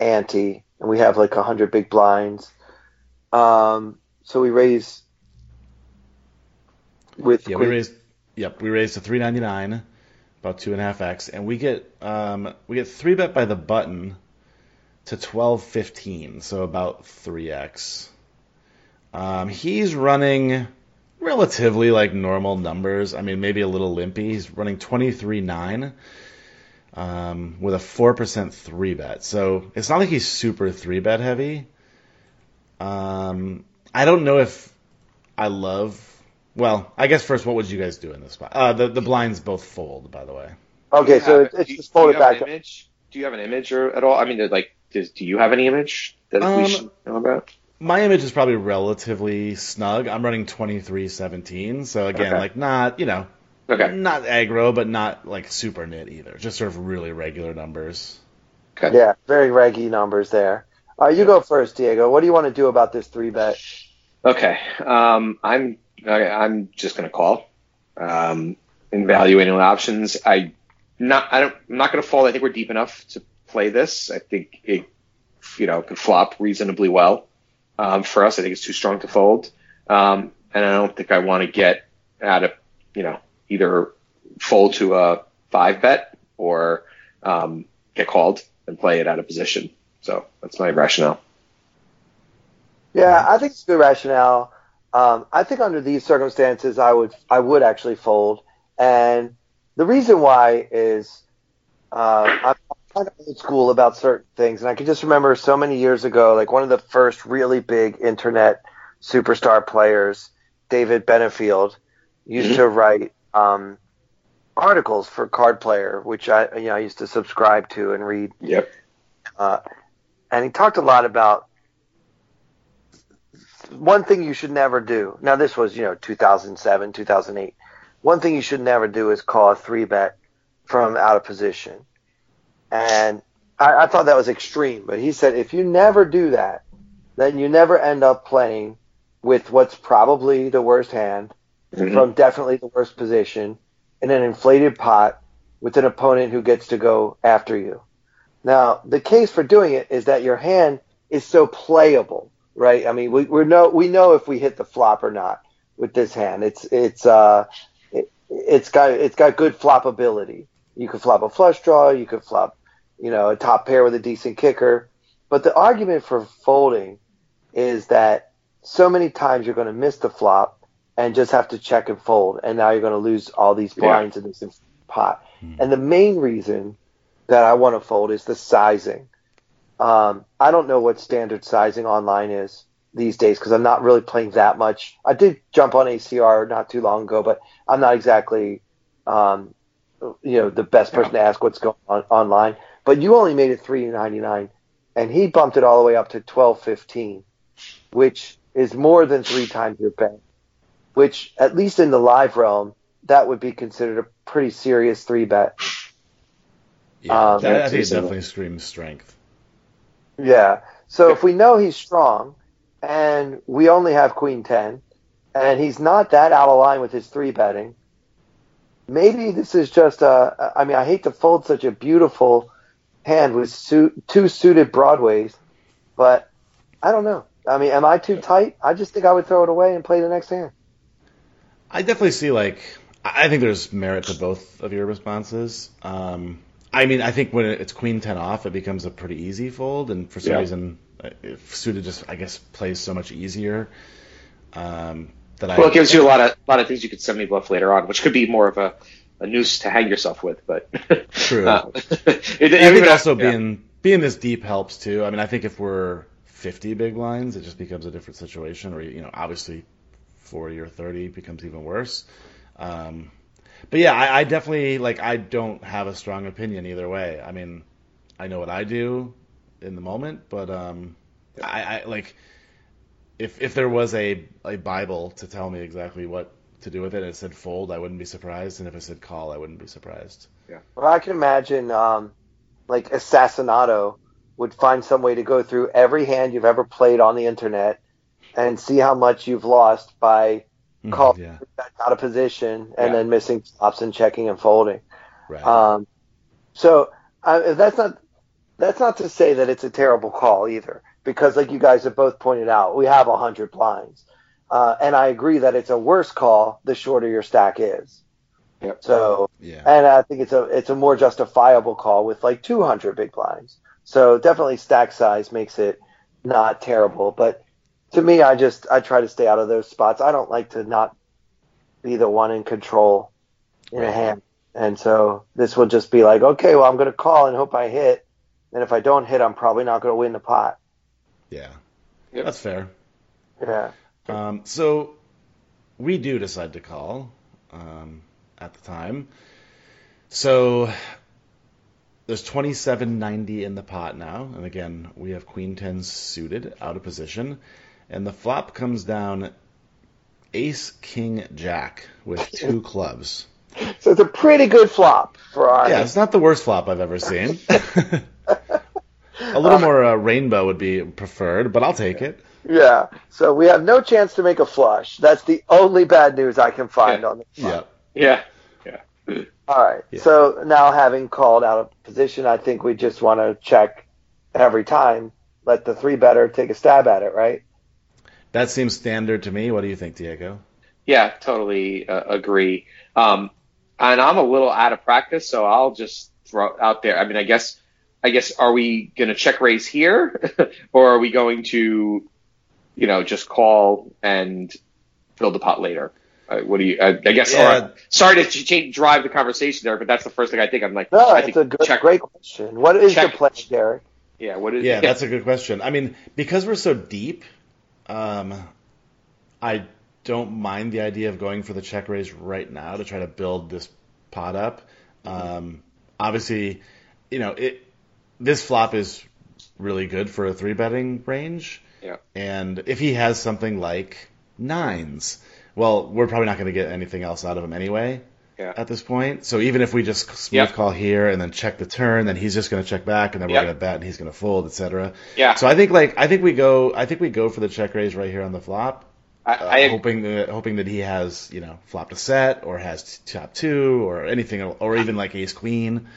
ante, and we have like 100 big blinds. Um, so we raise with yeah, we raised yep, we raised to 399, about two and a half x, and we get um, we get three bet by the button to 1215, so about 3x. Um, he's running relatively like normal numbers. I mean, maybe a little limpy. He's running 23.9 um, with a 4% 3 bet. So it's not like he's super 3 bet heavy. Um, I don't know if I love. Well, I guess first, what would you guys do in this spot? Uh, the the blinds both fold, by the way. Okay, so have, it's just folded back. image? Do you have an image or at all? I mean, like, does, do you have any image that um, we should know about? My image is probably relatively snug. I'm running 2317, so again, okay. like not, you know, okay. not aggro, but not like super nit either. Just sort of really regular numbers. Okay. Yeah, very reggy numbers there. Uh, you go first, Diego. What do you want to do about this three bet? Okay, um, I'm I'm just going to call. Um, evaluating options, I not I don't I'm not going to fold. I think we're deep enough to play this. I think it you know could flop reasonably well um, for us. I think it's too strong to fold, um, and I don't think I want to get out of you know either fold to a five bet or um, get called and play it out of position. So that's my rationale. Yeah, I think it's good rationale. Um, I think under these circumstances, I would I would actually fold, and the reason why is uh, I'm kind of old school about certain things, and I can just remember so many years ago, like one of the first really big internet superstar players, David Benefield, used mm-hmm. to write um, articles for Card Player, which I you know I used to subscribe to and read. Yep. Uh, and he talked a lot about one thing you should never do. Now this was, you know, 2007, 2008. One thing you should never do is call a three bet from out of position. And I, I thought that was extreme, but he said if you never do that, then you never end up playing with what's probably the worst hand mm-hmm. from definitely the worst position in an inflated pot with an opponent who gets to go after you. Now, the case for doing it is that your hand is so playable, right? I mean, we, we know we know if we hit the flop or not with this hand. It's it's uh it, it's got it's got good flopability. You could flop a flush draw, you could flop, you know, a top pair with a decent kicker. But the argument for folding is that so many times you're going to miss the flop and just have to check and fold, and now you're going to lose all these blinds yeah. in this pot. Mm-hmm. And the main reason that I want to fold is the sizing. Um, I don't know what standard sizing online is these days because I'm not really playing that much. I did jump on ACR not too long ago, but I'm not exactly, um, you know, the best person yeah. to ask what's going on online. But you only made it 3.99, and he bumped it all the way up to 12.15, which is more than three times your pay. Which, at least in the live realm, that would be considered a pretty serious three bet. Yeah, um, that, I think it definitely screams strength. Yeah. So if we know he's strong, and we only have Queen Ten, and he's not that out of line with his three betting, maybe this is just a. I mean, I hate to fold such a beautiful hand with suit, two suited broadways, but I don't know. I mean, am I too tight? I just think I would throw it away and play the next hand. I definitely see like I think there's merit to both of your responses. Um, I mean, I think when it's queen ten off, it becomes a pretty easy fold, and for some yeah. reason, uh, if suited just I guess plays so much easier. Um, that well, I, it gives you a lot of a lot of things you could semi bluff later on, which could be more of a, a noose to hang yourself with. But true. uh, it, I think also being being this deep helps too. I mean, I think if we're 50 big blinds, it just becomes a different situation. Or you know, obviously, 40 or 30 becomes even worse. Um, but yeah, I, I definitely like. I don't have a strong opinion either way. I mean, I know what I do in the moment, but um, I, I like if if there was a a Bible to tell me exactly what to do with it, and it said fold, I wouldn't be surprised, and if it said call, I wouldn't be surprised. Yeah. Well, I can imagine um, like Assassinato would find some way to go through every hand you've ever played on the internet and see how much you've lost by mm, calling yeah. out of position and yeah. then missing stops and checking and folding. Right. Um, so uh, that's not that's not to say that it's a terrible call either because like you guys have both pointed out, we have 100 blinds. Uh, and I agree that it's a worse call the shorter your stack is. Yep. So, yeah. and I think it's a it's a more justifiable call with like 200 big blinds. So definitely stack size makes it not terrible, but to me, I just I try to stay out of those spots. I don't like to not be the one in control in a hand, and so this will just be like, okay, well, I'm going to call and hope I hit, and if I don't hit, I'm probably not going to win the pot. Yeah, yep. that's fair. Yeah. Um, so we do decide to call um, at the time. So there's 2790 in the pot now, and again we have queen 10 suited out of position, and the flop comes down ace king jack with two clubs. So it's a pretty good flop for our. Yeah, it's not the worst flop I've ever seen. A little uh, more uh, rainbow would be preferred, but I'll take it. Yeah. So we have no chance to make a flush. That's the only bad news I can find yeah. on this. Yeah. Yeah. Yeah. All right. Yeah. So now having called out of position, I think we just want to check every time. Let the three better take a stab at it, right? That seems standard to me. What do you think, Diego? Yeah, totally uh, agree. Um, and I'm a little out of practice, so I'll just throw out there. I mean, I guess I guess are we going to check raise here, or are we going to, you know, just call and build the pot later? Uh, what do you? I, I guess. Yeah. Or, sorry to change, drive the conversation there, but that's the first thing I think. I'm like, no, I it's a good, check, great question. What is check, the play, Derek? Yeah, what is? Yeah, yeah, that's a good question. I mean, because we're so deep, um, I don't mind the idea of going for the check raise right now to try to build this pot up. Um, obviously, you know it this flop is really good for a three betting range. Yeah. And if he has something like nines, well, we're probably not going to get anything else out of him anyway. Yeah. At this point, so even if we just smooth yep. call here and then check the turn, then he's just going to check back, and then we're yep. going to bet, and he's going to fold, etc. Yeah. So I think like I think we go I think we go for the check raise right here on the flop. I, uh, I hoping that hoping that he has you know flopped a set or has top two or anything or even like ace queen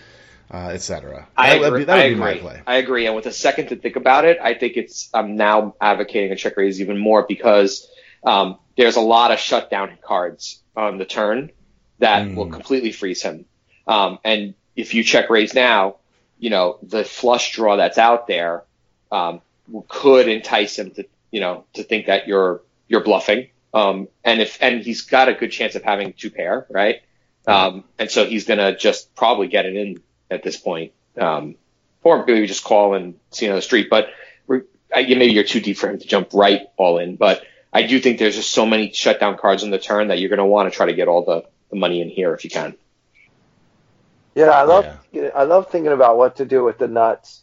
uh, etc. I that agree. Be, that would I be agree. my play. I agree. And with a second to think about it, I think it's I'm now advocating a check raise even more because um, there's a lot of shutdown cards on the turn that mm. will completely freeze him. Um, and if you check raise now, you know the flush draw that's out there um, could entice him to you know to think that you're you're bluffing. Um, and if and he's got a good chance of having two pair, right? Um, and so he's gonna just probably get it in at this point. Um, or maybe just call and see on the street. But maybe you're too deep for him to jump right all in. But I do think there's just so many shutdown cards in the turn that you're going to want to try to get all the, the money in here if you can. Yeah, I love yeah. I love thinking about what to do with the nuts.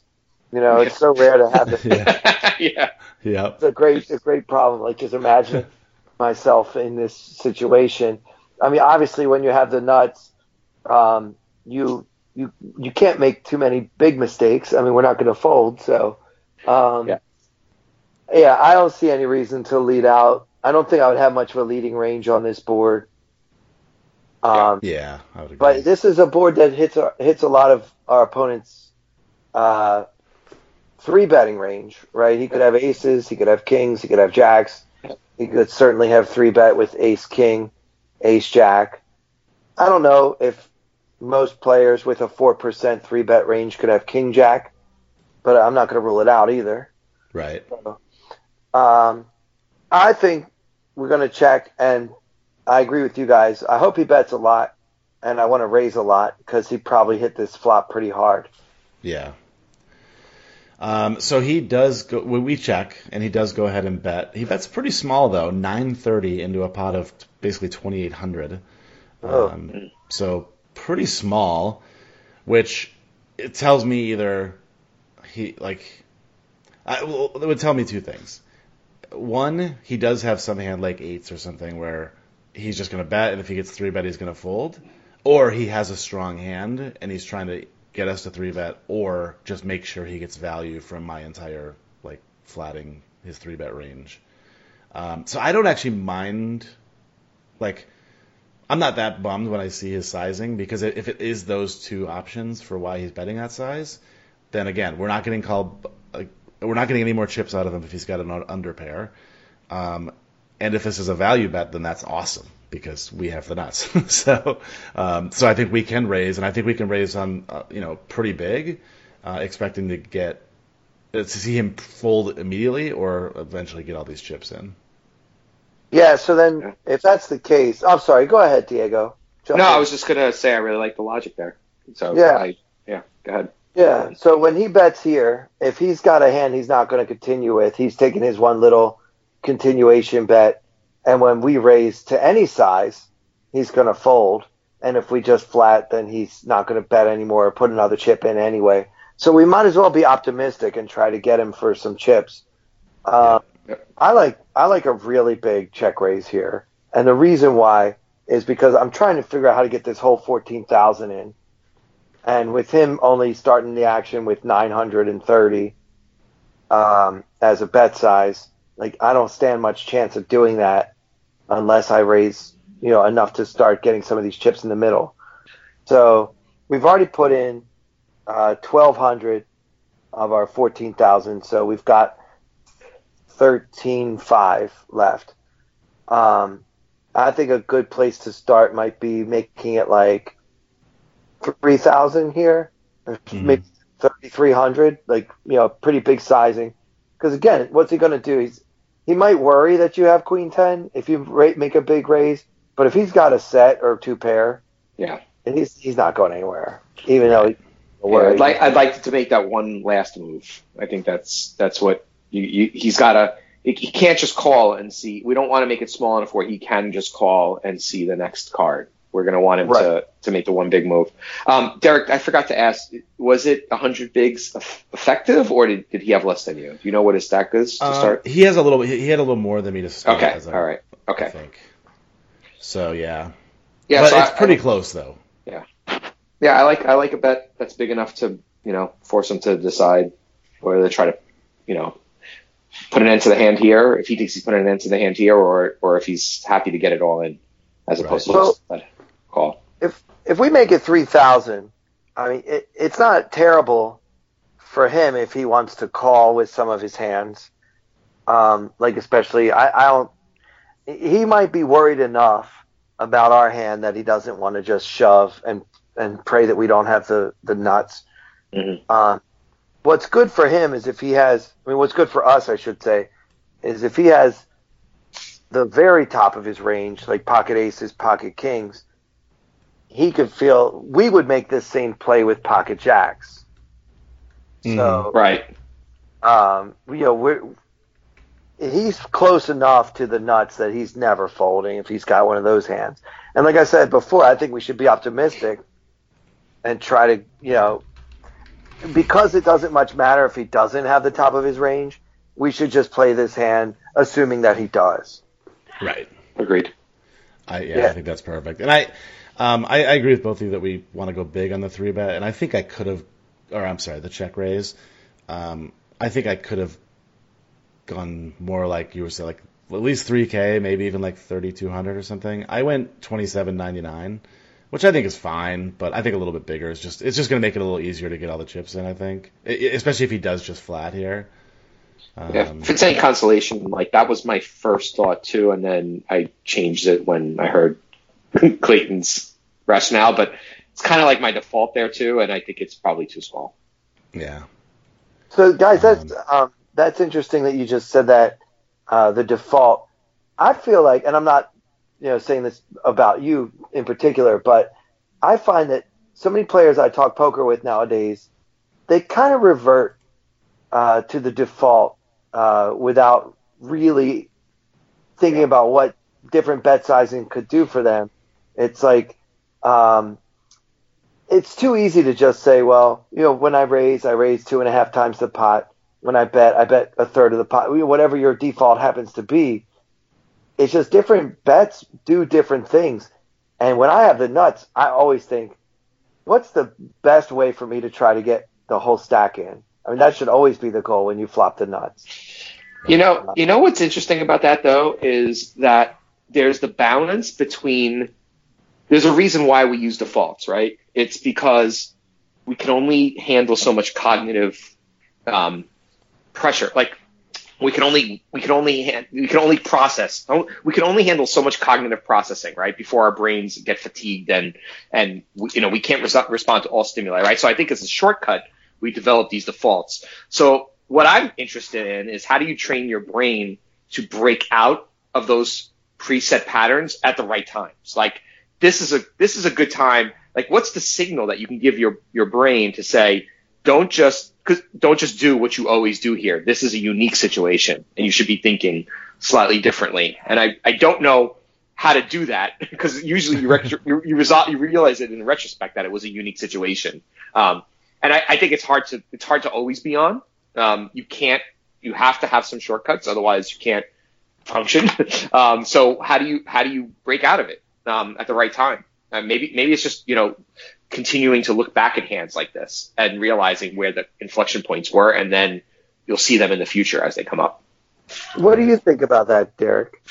You know, it's so rare to have the yeah. yeah. Yeah. It's a great a great problem. Like just imagine myself in this situation. I mean, obviously when you have the nuts, um, you you you can't make too many big mistakes. I mean, we're not going to fold, so um, yeah. yeah, I don't see any reason to lead out. I don't think I would have much of a leading range on this board. Um, yeah, I would agree. but this is a board that hits our, hits a lot of our opponents' uh, three betting range, right? He could have aces, he could have kings, he could have jacks. He could certainly have three bet with ace king, ace jack. I don't know if most players with a four percent three bet range could have king jack, but I'm not going to rule it out either. right. Um, I think we're going to check, and I agree with you guys. I hope he bets a lot, and I want to raise a lot because he probably hit this flop pretty hard. Yeah. Um, so he does go. We check, and he does go ahead and bet. He bets pretty small though, nine thirty into a pot of basically twenty eight hundred. Oh. Um, so pretty small, which it tells me either he like. I, well, it would tell me two things. One, he does have some hand like eights or something where he's just going to bet, and if he gets three bet, he's going to fold. Or he has a strong hand and he's trying to get us to three bet, or just make sure he gets value from my entire like flatting his three bet range. Um, so I don't actually mind. Like, I'm not that bummed when I see his sizing because if it is those two options for why he's betting that size, then again we're not getting called. Like, we're not getting any more chips out of him if he's got an under pair. Um, and if this is a value bet, then that's awesome because we have the nuts. so, um, so I think we can raise, and I think we can raise on, uh, you know, pretty big, uh, expecting to get to see him fold immediately or eventually get all these chips in. Yeah, so then if that's the case, I'm sorry. Go ahead, Diego. Jump No, in. I was just gonna say I really like the logic there. So Yeah. I, yeah, go ahead. Yeah. So when he bets here, if he's got a hand he's not going to continue with, he's taking his one little continuation bet, and when we raise to any size, he's going to fold. And if we just flat, then he's not going to bet anymore or put another chip in anyway. So we might as well be optimistic and try to get him for some chips. Uh, Yeah. I like I like a really big check raise here, and the reason why is because I'm trying to figure out how to get this whole fourteen thousand in, and with him only starting the action with nine hundred and thirty um, as a bet size, like I don't stand much chance of doing that unless I raise you know enough to start getting some of these chips in the middle. So we've already put in uh, twelve hundred of our fourteen thousand, so we've got thirteen five left. Um, I think a good place to start might be making it like three thousand here, or Mhm. maybe thirty three hundred, like you know, pretty big sizing. Because again, what's he going to do? He's he might worry that you have queen ten if you ra- make a big raise, but if he's got a set or two pair, Yeah. he's he's not going anywhere, even though he Yeah. I'd like I'd like to make that one last move. I think that's that's what you, you he's got to. He can't just call and see. We don't want to make it small enough where he can just call and see the next card. We're going to want him Right. to to make the one big move. Um, Derek, I forgot to ask. Was it 100 bigs effective, or did, did he have less than you? Do you know what his stack is to Um, start? he has a little. He had a little more than me to start. Okay, I- all right, I okay, think. So yeah, yeah. but so it's I- pretty I- close though. Yeah, Yeah, I like I like a bet that's big enough to you know force him to decide whether to try to you know put an end to the hand here if he thinks he's putting an end to the hand here or or if he's happy to get it all in as opposed Right. to just let call. if if we make it three thousand, I mean it, it's not terrible for him if he wants to call with some of his hands. Um, like especially I, I don't. He might be worried enough about our hand that he doesn't want to just shove and and pray that we don't have the the nuts. Mhm. Um, what's good for him is if he has. I mean, what's good for us, I should say, is if he has the very top of his range, like pocket aces, pocket kings he could feel we would make this same play with pocket jacks. So Right. um, you know we're he's close enough to the nuts that he's never folding if he's got one of those hands. And like I said before, I think we should be optimistic and try to you know because it doesn't much matter if he doesn't have the top of his range. We should just play this hand assuming that he does. Right. Agreed. I yeah, Yeah. I think that's perfect. And I, um, I, I agree with both of you that we want to go big on the three bet. And I think I could have, or I'm sorry, the check raise. Um, I think I could have gone more like you were saying, like at least 3K, maybe even like 3200 or something. I went 2799, which I think is fine, but I think a little bit bigger is just it's just going to make it a little easier to get all the chips in. I think, it, especially if he does just flat here. Um, yeah, if it's any consolation, like that was my first thought too, and then I changed it when I heard Clayton's rationale. But it's kind of like my default there too, and I think it's probably too small. Yeah. So guys, that's um, um, that's interesting that you just said that uh, the default. I feel like, and I'm not, you know, saying this about you in particular, but I find that so many players I talk poker with nowadays, they kind of revert uh, to the default uh, without really thinking about what different bet sizing could do for them. It's like um, it's too easy to just say, well, you know, when I raise, I raise two and a half times the pot. When I bet, I bet a third of the pot. Whatever your default happens to be, it's just different bets do different things. And when I have the nuts, I always think, what's the best way for me to try to get the whole stack in? I mean, that should always be the goal when you flop the nuts. You know, you know what's interesting about that though is that there's the balance between. There's a reason why we use defaults, right? It's because we can only handle so much cognitive um, pressure. Like we can only we can only we can only process oh, we can only handle so much cognitive processing right before our brains get fatigued and and we, you know we can't res- respond to all stimuli right so i think as a shortcut we develop these defaults. So what I'm interested in is how do you train your brain to break out of those preset patterns at the right times? Like this is a this is a good time. Like what's the signal that you can give your your brain to say don't just cause don't just do what you always do here. This is a unique situation and you should be thinking slightly differently. And I, I don't know how to do that because usually you, rec- you, you, you realize it in retrospect that it was a unique situation. Um, and I, I, think it's hard to it's hard to always be on. Um, you can't you have to have some shortcuts, otherwise you can't function. um, so how do you how do you break out of it um, at the right time? Uh, maybe maybe it's just you know continuing to look back at hands like this and realizing where the inflection points were, and then you'll see them in the future as they come up. What do you think about that, Derek?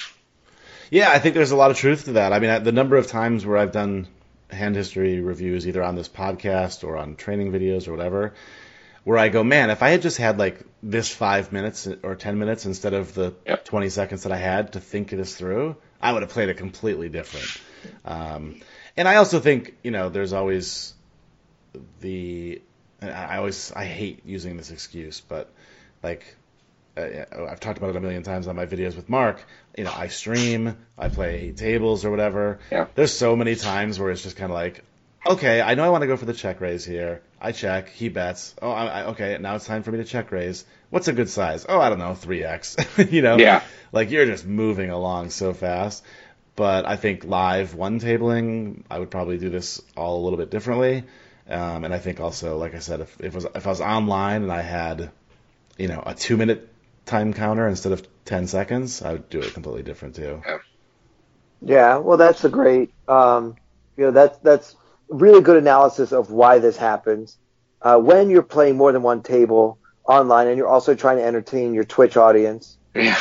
Yeah, I think there's a lot of truth to that. I mean, the number of times where I've done hand history reviews either on this podcast or on training videos or whatever where I go, man, if I had just had like this five minutes or 10 minutes instead of the yep. 20 seconds that I had to think this through, I would have played it completely different. Um, and I also think, you know, there's always the, I always, I hate using this excuse, but like uh, I've talked about it a million times on my videos with Mark. You know, I stream, I play tables or whatever. Yeah. There's so many times where it's just kind of like, okay, I know I want to go for the check raise here. I check, he bets. Oh, I, I, okay, now it's time for me to check raise. What's a good size? Oh, I don't know, 3x. you know, yeah. like you're just moving along so fast. But I think live one tabling, I would probably do this all a little bit differently. Um, and I think also, like I said, if, if, was, if I was online and I had, you know, a two minute time counter instead of 10 seconds, I would do it completely different too. Yeah. Yeah, well, that's a great, um, you know, that's that's really good analysis of why this happens. Uh, when you're playing more than one table online, and you're also trying to entertain your Twitch audience. Yeah, yeah.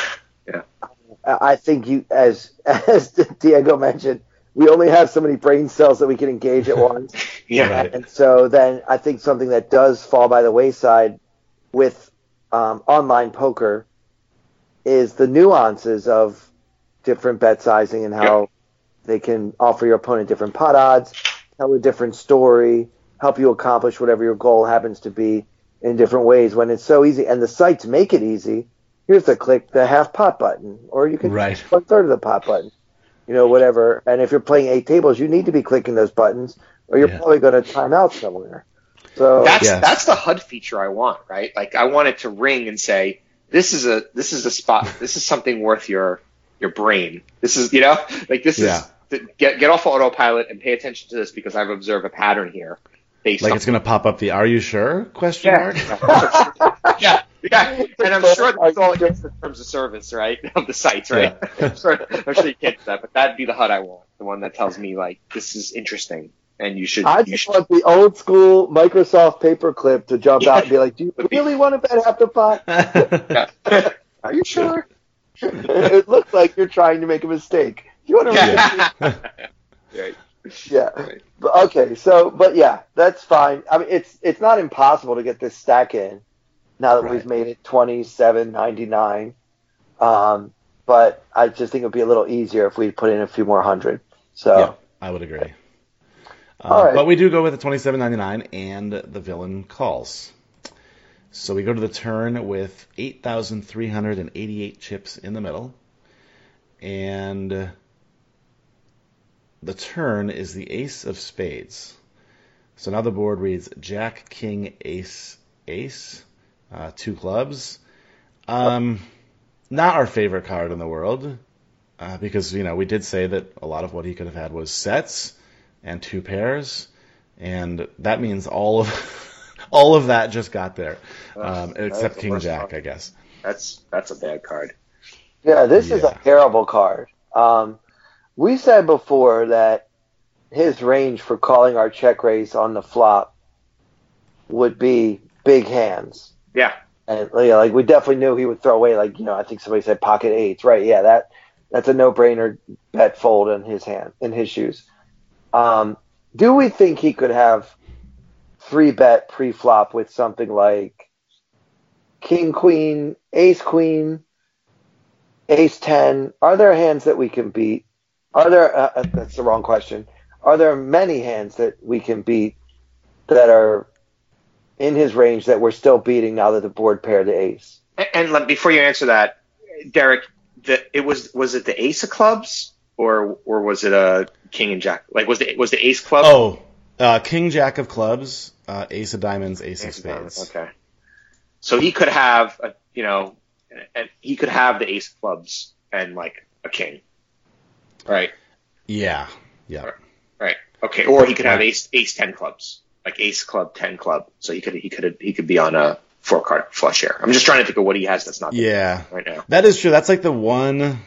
I think you, as as Diego mentioned, we only have so many brain cells that we can engage at once. yeah, right. and so then I think something that does fall by the wayside with um, online poker is the nuances of different bet sizing and how yep. they can offer your opponent different pot odds, tell a different story, help you accomplish whatever your goal happens to be in different ways when it's so easy. And the sites make it easy. Here's the click the half pot button, or you can right. one third of the pot button, you know, whatever. And if you're playing eight tables, you need to be clicking those buttons, or you're yeah. probably going to time out somewhere. So that's yes. that's the HUD feature I want, right? Like I want it to ring and say, "This is a this is a spot. This is something worth your your brain. This is you know like this yeah. is get get off autopilot and pay attention to this because I've observed a pattern here." Based like it's going to pop up the "Are you sure?" question yeah. mark. yeah, yeah, and I'm sure that's all just in terms of service, right, of the sites, right? Yeah. I'm, sure, I'm sure you can't do that, but that'd be the HUD I want, the one that tells me like this is interesting and you should. I just should... want the old school Microsoft paperclip to jump out and be like, "Do you really want to bet half the pot?" Are you sure? it looks like you're trying to make a mistake. You want to Yeah. right. Yeah. Right. But, okay. So, but yeah, that's fine. I mean, it's it's not impossible to get this stack in now that Right. we've made it twenty seven ninety nine. Um, but I just think it would be a little easier if we put in a few more hundred. So. Yeah, I would agree. Uh, right. But we do go with the 27.99 and the villain calls. So we go to the turn with 8,388 chips in the middle. And the turn is the ace of spades. So now the board reads Jack, King, Ace, Ace, uh, two clubs. Um, not our favorite card in the world uh, because you know we did say that a lot of what he could have had was sets and two pairs, and that means all of all of that just got there, um, except the King Jack, part. I guess. That's that's a bad card. Yeah, this is a terrible card. Um, we said before that his range for calling our check raise on the flop would be big hands. Yeah. And yeah, like we definitely knew he would throw away like, you know, I think somebody said pocket eights, right? Yeah, that that's a no brainer bet fold in his hand in his shoes. Um, do we think he could have three bet pre flop with something like King Queen, Ace Queen, Ace Ten? Are there hands that we can beat? Are there? Uh, uh, that's the wrong question. Are there many hands that we can beat that are in his range that we're still beating now that the board paired the ace? And, and before you answer that, Derek, the, it was was it the ace of clubs or or was it a king and jack? Like was the was the ace club? Oh, uh, King Jack of clubs, uh, Ace of diamonds, Ace of Ace of diamonds, spades. Okay. So he could have a, you know, and he could have the ace of clubs and like a king. Right. Yeah, yeah. Right. Okay. Or he could have ace ace ten clubs, like ace club ten club. So he could he could he could be on a four card flush here. I'm just trying to think of what he has that's not Yeah, right now. that is true. That's like the one,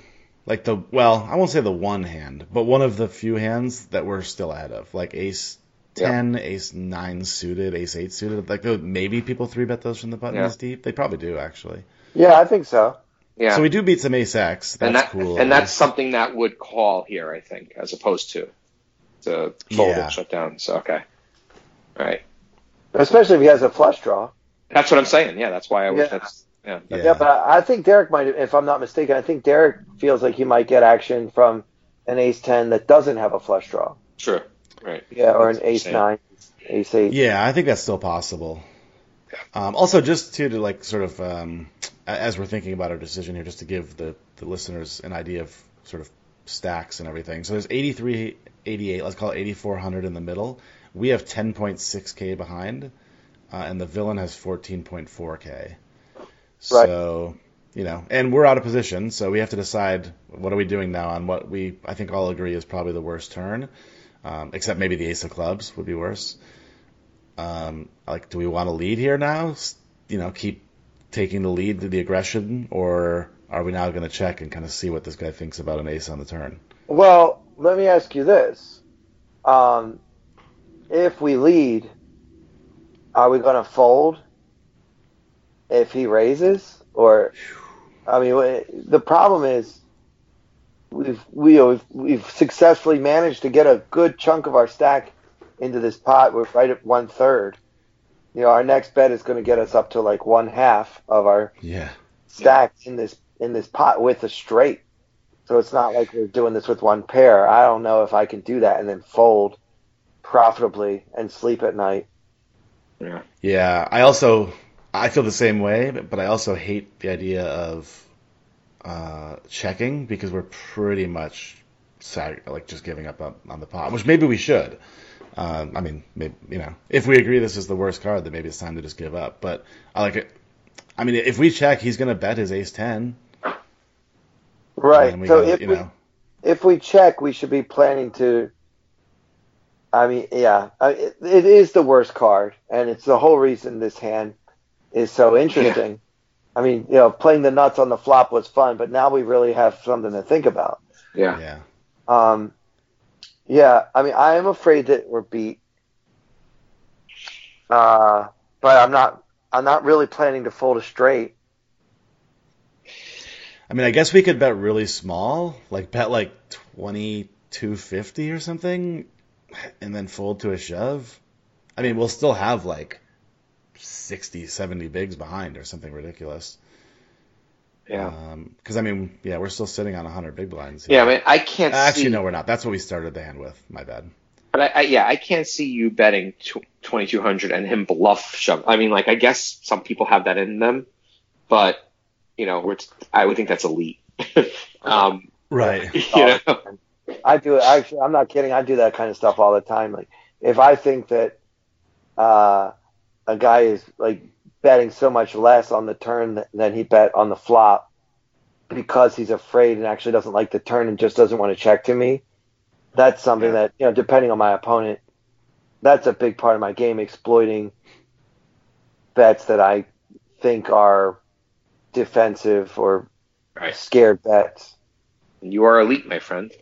like the well, I won't say the one hand, but one of the few hands that we're still ahead of, like Ace ten, Ace nine suited, Ace eight suited. Like maybe people three bet those from the button Yeah. this deep. They probably do actually. Yeah, I think so. Yeah. So we do beat some Ace X. That's and that, cool. And that's something that would call here, I think, as opposed to to fold Yeah. and shut down. So okay. All right. Especially if he has a flush draw. That's what I'm saying. Yeah, that's why I wish Yeah. that's yeah. Yeah. Yeah, but I I think Derek might, if I'm not mistaken, I think Derek feels like he might get action from an ace ten that doesn't have a flush draw. True. Right. Yeah, or an That's what ace nine, ace eight. Yeah, I think that's still possible. Um, also, just to, to like sort of um, as we're thinking about our decision here, just to give the, the listeners an idea of sort of stacks and everything. So there's 83, 88, let's call it 8400 in the middle. We have 10.6k behind, uh, and the villain has 14.4k. So you know, and we're out of position, so we have to decide what are we doing now on what we I think all agree is probably the worst turn, um, except maybe the ace of clubs would be worse. Um, like, do we want to lead here now? You know, keep taking the lead to the aggression, or are we now going to check and kind of see what this guy thinks about an ace on the turn? Well, let me ask you this: um, If we lead, are we going to fold if he raises, or I mean, the problem is we've we, we've we've successfully managed to get a good chunk of our stack into this pot. We're right at one third. You know, our next bet is going to get us up to like one half of our Yeah, stack in this in this pot with a straight. So it's not like we're doing this with one pair. I don't know if I can do that and then fold profitably and sleep at night. Yeah. yeah. I also I feel the same way, but, but I also hate the idea of uh, checking because we're pretty much sag- like just giving up on, on the pot, which maybe we should. Um, I mean, maybe, you know, if we agree this is the worst card, then maybe it's time to just give up. But I like it. I mean, if we check, he's going to bet his ace ten. Right. And we So go, if you we know, if we check, we should be planning to. I mean, yeah, I, it, it is the worst card, and it's the whole reason this hand is so interesting. I mean, you know, playing the nuts on the flop was fun, but now we really have something to think about. Yeah. yeah, Um, yeah, I mean, I am afraid that we're beat. Uh, but I'm not. I'm not really planning to fold a straight. I mean, I guess we could bet really small, like bet like twenty two fifty or something, and then fold to a shove. I mean, we'll still have like 60, 70 bigs behind or something ridiculous. Yeah. Because um, I mean, yeah, we're still sitting on 100 big blinds. Yeah, I mean, I can't. Actually, see... no, we're not. That's what we started the hand with. My bad. But I, I yeah, I can't see you betting 2200 and him bluff shove. I mean, like, I guess some people have that in them, but you know, we're t- I would think that's elite. um, right. You know. I do it. Actually, I'm not kidding. I do that kind of stuff all the time. Like, if I think that uh, a guy is like betting so much less on the turn than he bet on the flop because he's afraid and actually doesn't like the turn and just doesn't want to check to me. That's something yeah. that, you know, depending on my opponent, that's a big part of my game, exploiting bets that I think are defensive or right. scared bets. You are elite, my friend.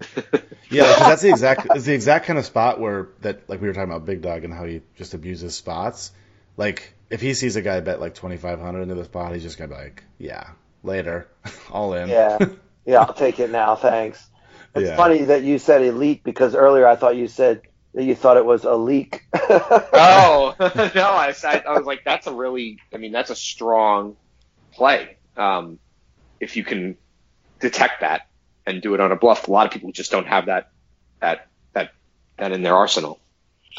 yeah, because that's the exact it's the exact kind of spot where that like we were talking about Big Dog and how he just abuses spots. Like if he sees a guy bet like twenty five hundred into the spot, he's just gonna be like, yeah, later, all in. Yeah, yeah, I'll take it now, thanks. It's Yeah. funny that you said elite because earlier I thought you said that you thought it was a leak. oh no, I, I, I was like, that's a really, I mean, that's a strong play. Um, if you can detect that and do it on a bluff, a lot of people just don't have that that that that in their arsenal.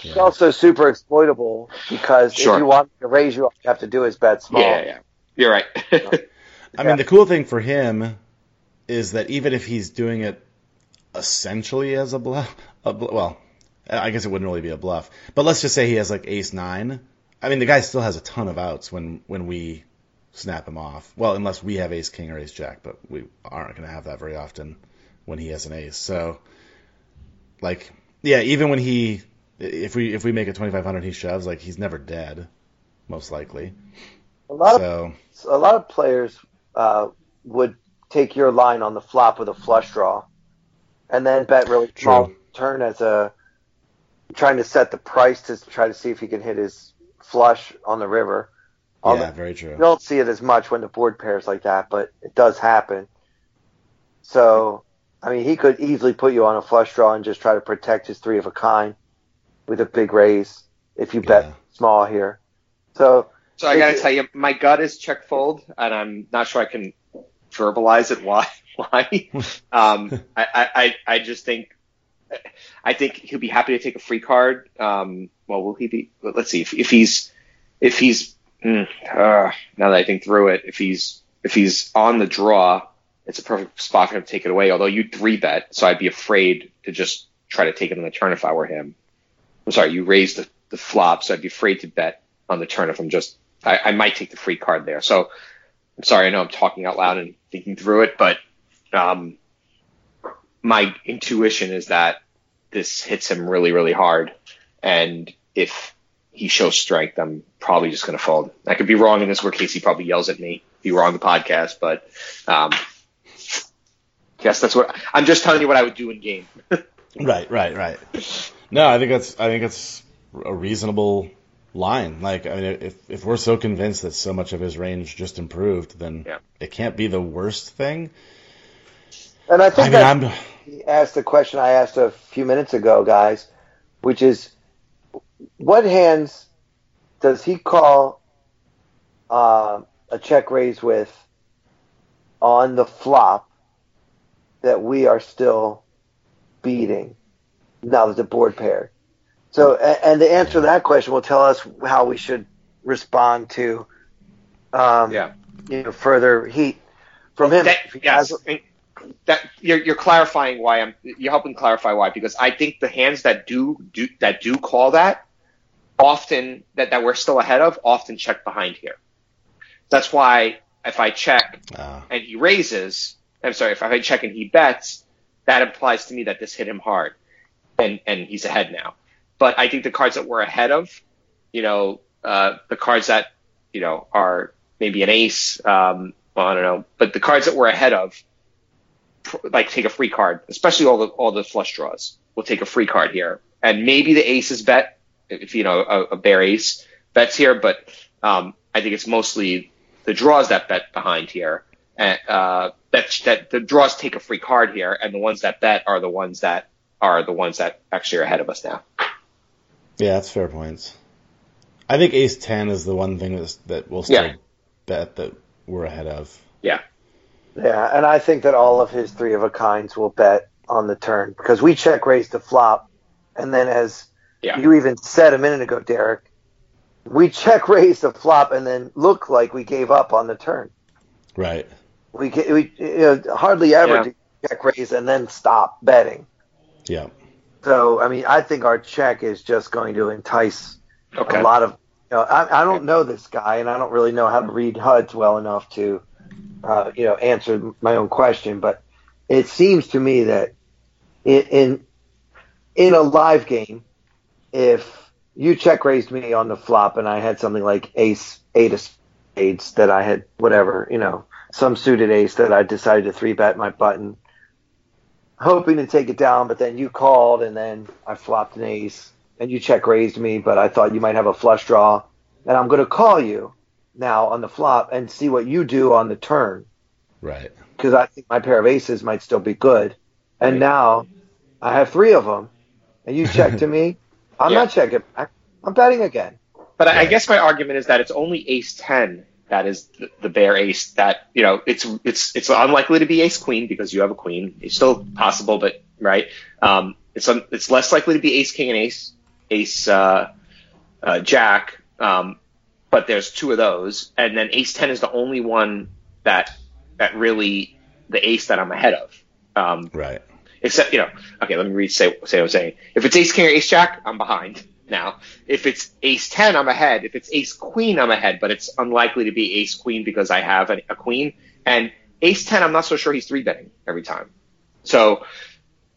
It's also super exploitable because Sure. if you want to raise you, all you have to do is bet small. Yeah, yeah, you're right. I mean, the cool thing for him is that even if he's doing it essentially as a bluff, a bl- well, I guess it wouldn't really be a bluff, but let's just say he has like ace nine. I mean, the guy still has a ton of outs when when we snap him off. Well, unless we have ace king or ace jack, but we aren't going to have that very often when he has an ace. So, like, yeah, even when he if we if we make it twenty five hundred, he shoves like he's never dead, most likely. A lot of a lot of players uh, would take your line on the flop with a flush draw, and then bet really small turn as a trying to set the price to try to see if he can hit his flush on the river. On yeah, very true. you don't see it as much when the board pairs like that, but it does happen. So, I mean, he could easily put you on a flush draw and just try to protect his three of a kind with a big raise if you bet Yeah. small here. So, so I got to tell you, my gut is check fold, and I'm not sure I can verbalize it. Why? Why? um, I, I, I I just think. I think he'll be happy to take a free card. Um, well, will he be? Let's see if, if he's if he's mm, uh, now that I think through it, if he's if he's on the draw, it's a perfect spot for him to take it away. Although you three bet, so I'd be afraid to just try to take it on the turn if I were him. I'm sorry, you raised the, the flop, so I'd be afraid to bet on the turn if I'm just. I, I might take the free card there. So I'm sorry, I know I'm talking out loud and thinking through it, but um, my intuition is that this hits him really, really hard, and if he shows strength, I'm probably just going to fold. I could be wrong in this, where Casey probably yells at me. Be wrong the podcast, but um, yes, that's what I'm just telling you what I would do in game. Right, right, right. No, I think that's I think it's a reasonable line. Like, I mean, if if we're so convinced that so much of his range just improved, then Yeah. it can't be the worst thing. and I think I mean, that I'm he asked the question I asked a few minutes ago, guys, which is what hands does he call uh, a check raise with on the flop that we are still beating now that the board paired? So, and the answer to that question will tell us how we should respond to, um, Yeah. you know, further heat from him. That, yes, that you're, you're clarifying why I'm. You're helping clarify why because I think the hands that do do that do call that often that that we're still ahead of often check behind here. That's why if I check uh, and he raises, I'm sorry, if I check and he bets, that implies to me that this hit him hard, and and he's ahead now. But I think the cards that we're ahead of, you know, uh, the cards that you know are maybe an ace, um, well, I don't know, but the cards that we're ahead of, like take a free card, especially all the all the flush draws. We'll take a free card here, and maybe the aces bet if you know a, a bare ace bets here, but um, I think it's mostly the draws that bet behind here, uh, that that the draws take a free card here, and the ones that bet are the ones that are the ones that actually are ahead of us now. Yeah, that's fair points. I think Ace Ten is the one thing that's, that we'll still Yeah. bet that we're ahead of. Yeah, Yeah, and I think that all of his three of a kinds will bet on the turn because we check raised the flop, and then as Yeah. you even said a minute ago, Derek, we check raised the flop and then look like we gave up on the turn. Right. We ca- we you know, hardly ever Yeah. do check raise and then stop betting. Yeah. So I mean, I think our check is just going to entice okay. a lot of. You know, I, I don't know this guy, and I don't really know how to read HUDs well enough to, uh, you know, answer my own question. But it seems to me that in in, in a live game, if you check raised me on the flop and I had something like ace eight of spades that I had whatever, you know, some suited ace that I decided to three bet my button, hoping to take it down, but then you called and then I flopped an ace and you check raised me, but I thought you might have a flush draw, and I'm going to call you now on the flop and see what you do on the turn Right. because I think my pair of aces might still be good. And Right. now I have three of them, and you check to me. I'm Yeah. not checking back. I'm betting again. But I I guess my argument is that it's only ace ten that is the, the bare ace that you know it's it's it's unlikely to be ace queen because you have a queen. It's still possible, but right. Um, it's un, it's less likely to be ace king and ace ace uh, uh, jack. Um, but there's two of those, and then ace ten is the only one that that really the ace that I'm ahead of. Um, Right. Except you know okay let me read say say what i'm saying if it's ace king or ace jack i'm behind now if it's ace 10 i'm ahead if it's ace queen i'm ahead but it's unlikely to be ace queen because i have a, a queen and ace 10 i'm not so sure he's three betting every time so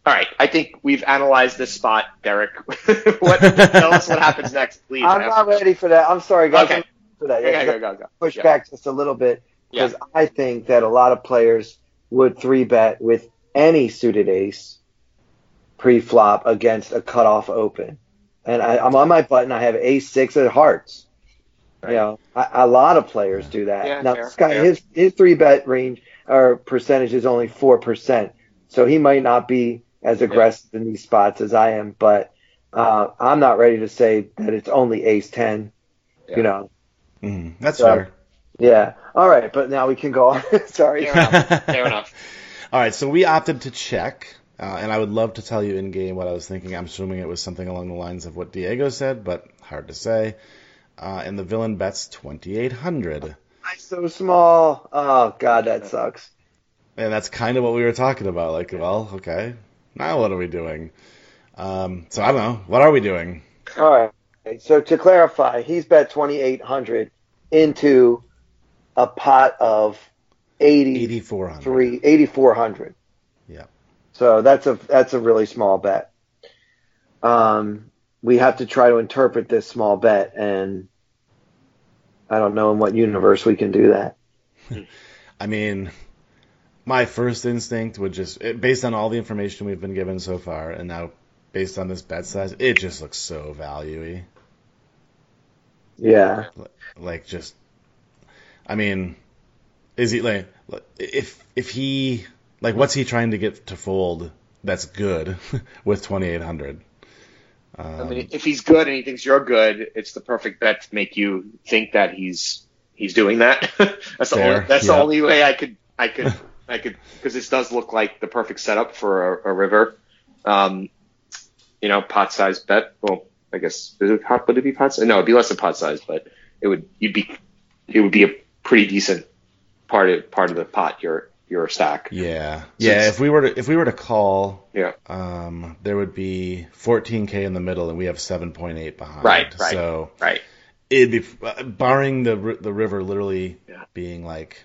all right i think we've analyzed this spot derek what tell us what happens next please I'm not ready for that. I'm sorry, guys. Okay. I'm not ready for that. go, Yeah, go, go, go. push Yeah. back just a little bit Yeah. because I think that a lot of players would three bet with any suited ace pre-flop against a cutoff open. And I, I'm on my button. I have ace six of hearts. You know, a, a lot of players do that. Yeah, now fair, this guy, fair. his his three bet range or percentage is only four percent, so he might not be as aggressive in these spots as I am. But uh, I'm not ready to say that it's only ace ten. Yeah. You know, Mm, that's So- fair. yeah. All right, but now we can go on. Sorry. fair enough fair enough All right, so we opted to check, uh, and I would love to tell you in game what I was thinking. I'm assuming it was something along the lines of what Diego said, but hard to say. Uh, and the villain bets 2,800, I'm so small. Oh God, that sucks. and that's kind of what we were talking about. Like, well, okay, now what are we doing? Um, so I don't know. What are we doing? All right. So to clarify, he's bet 2,800 into a pot of 83, 8,400. 8,400. Yeah. So that's a that's a really small bet. Um, we have to try to interpret this small bet, and I don't know in what universe we can do that. I mean, my first instinct would just, it- based on all the information we've been given so far, and now based on this bet size, it just looks so valuey. Yeah. Like, just, I mean, is he like, if if he like, what's he trying to get to fold? That's good with twenty eight hundred. Um, I mean, if he's good and he thinks you're good, it's the perfect bet to make you think that he's he's doing that. that's the Fair, only that's yeah. the only way I could I could I could because this does look like the perfect setup for a, a river. Um, you know, pot size bet. Well, I guess is it pot? Would it be pot size? No, it'd be less than pot size, but it would you'd be it would be a pretty decent part of part of the pot. Your your stack. yeah, yeah. If we were to if we were to call, Yeah. um, there would be fourteen k in the middle, and we have seven point eight behind. Right, right. So Right. it'd be barring the the river literally Yeah. being like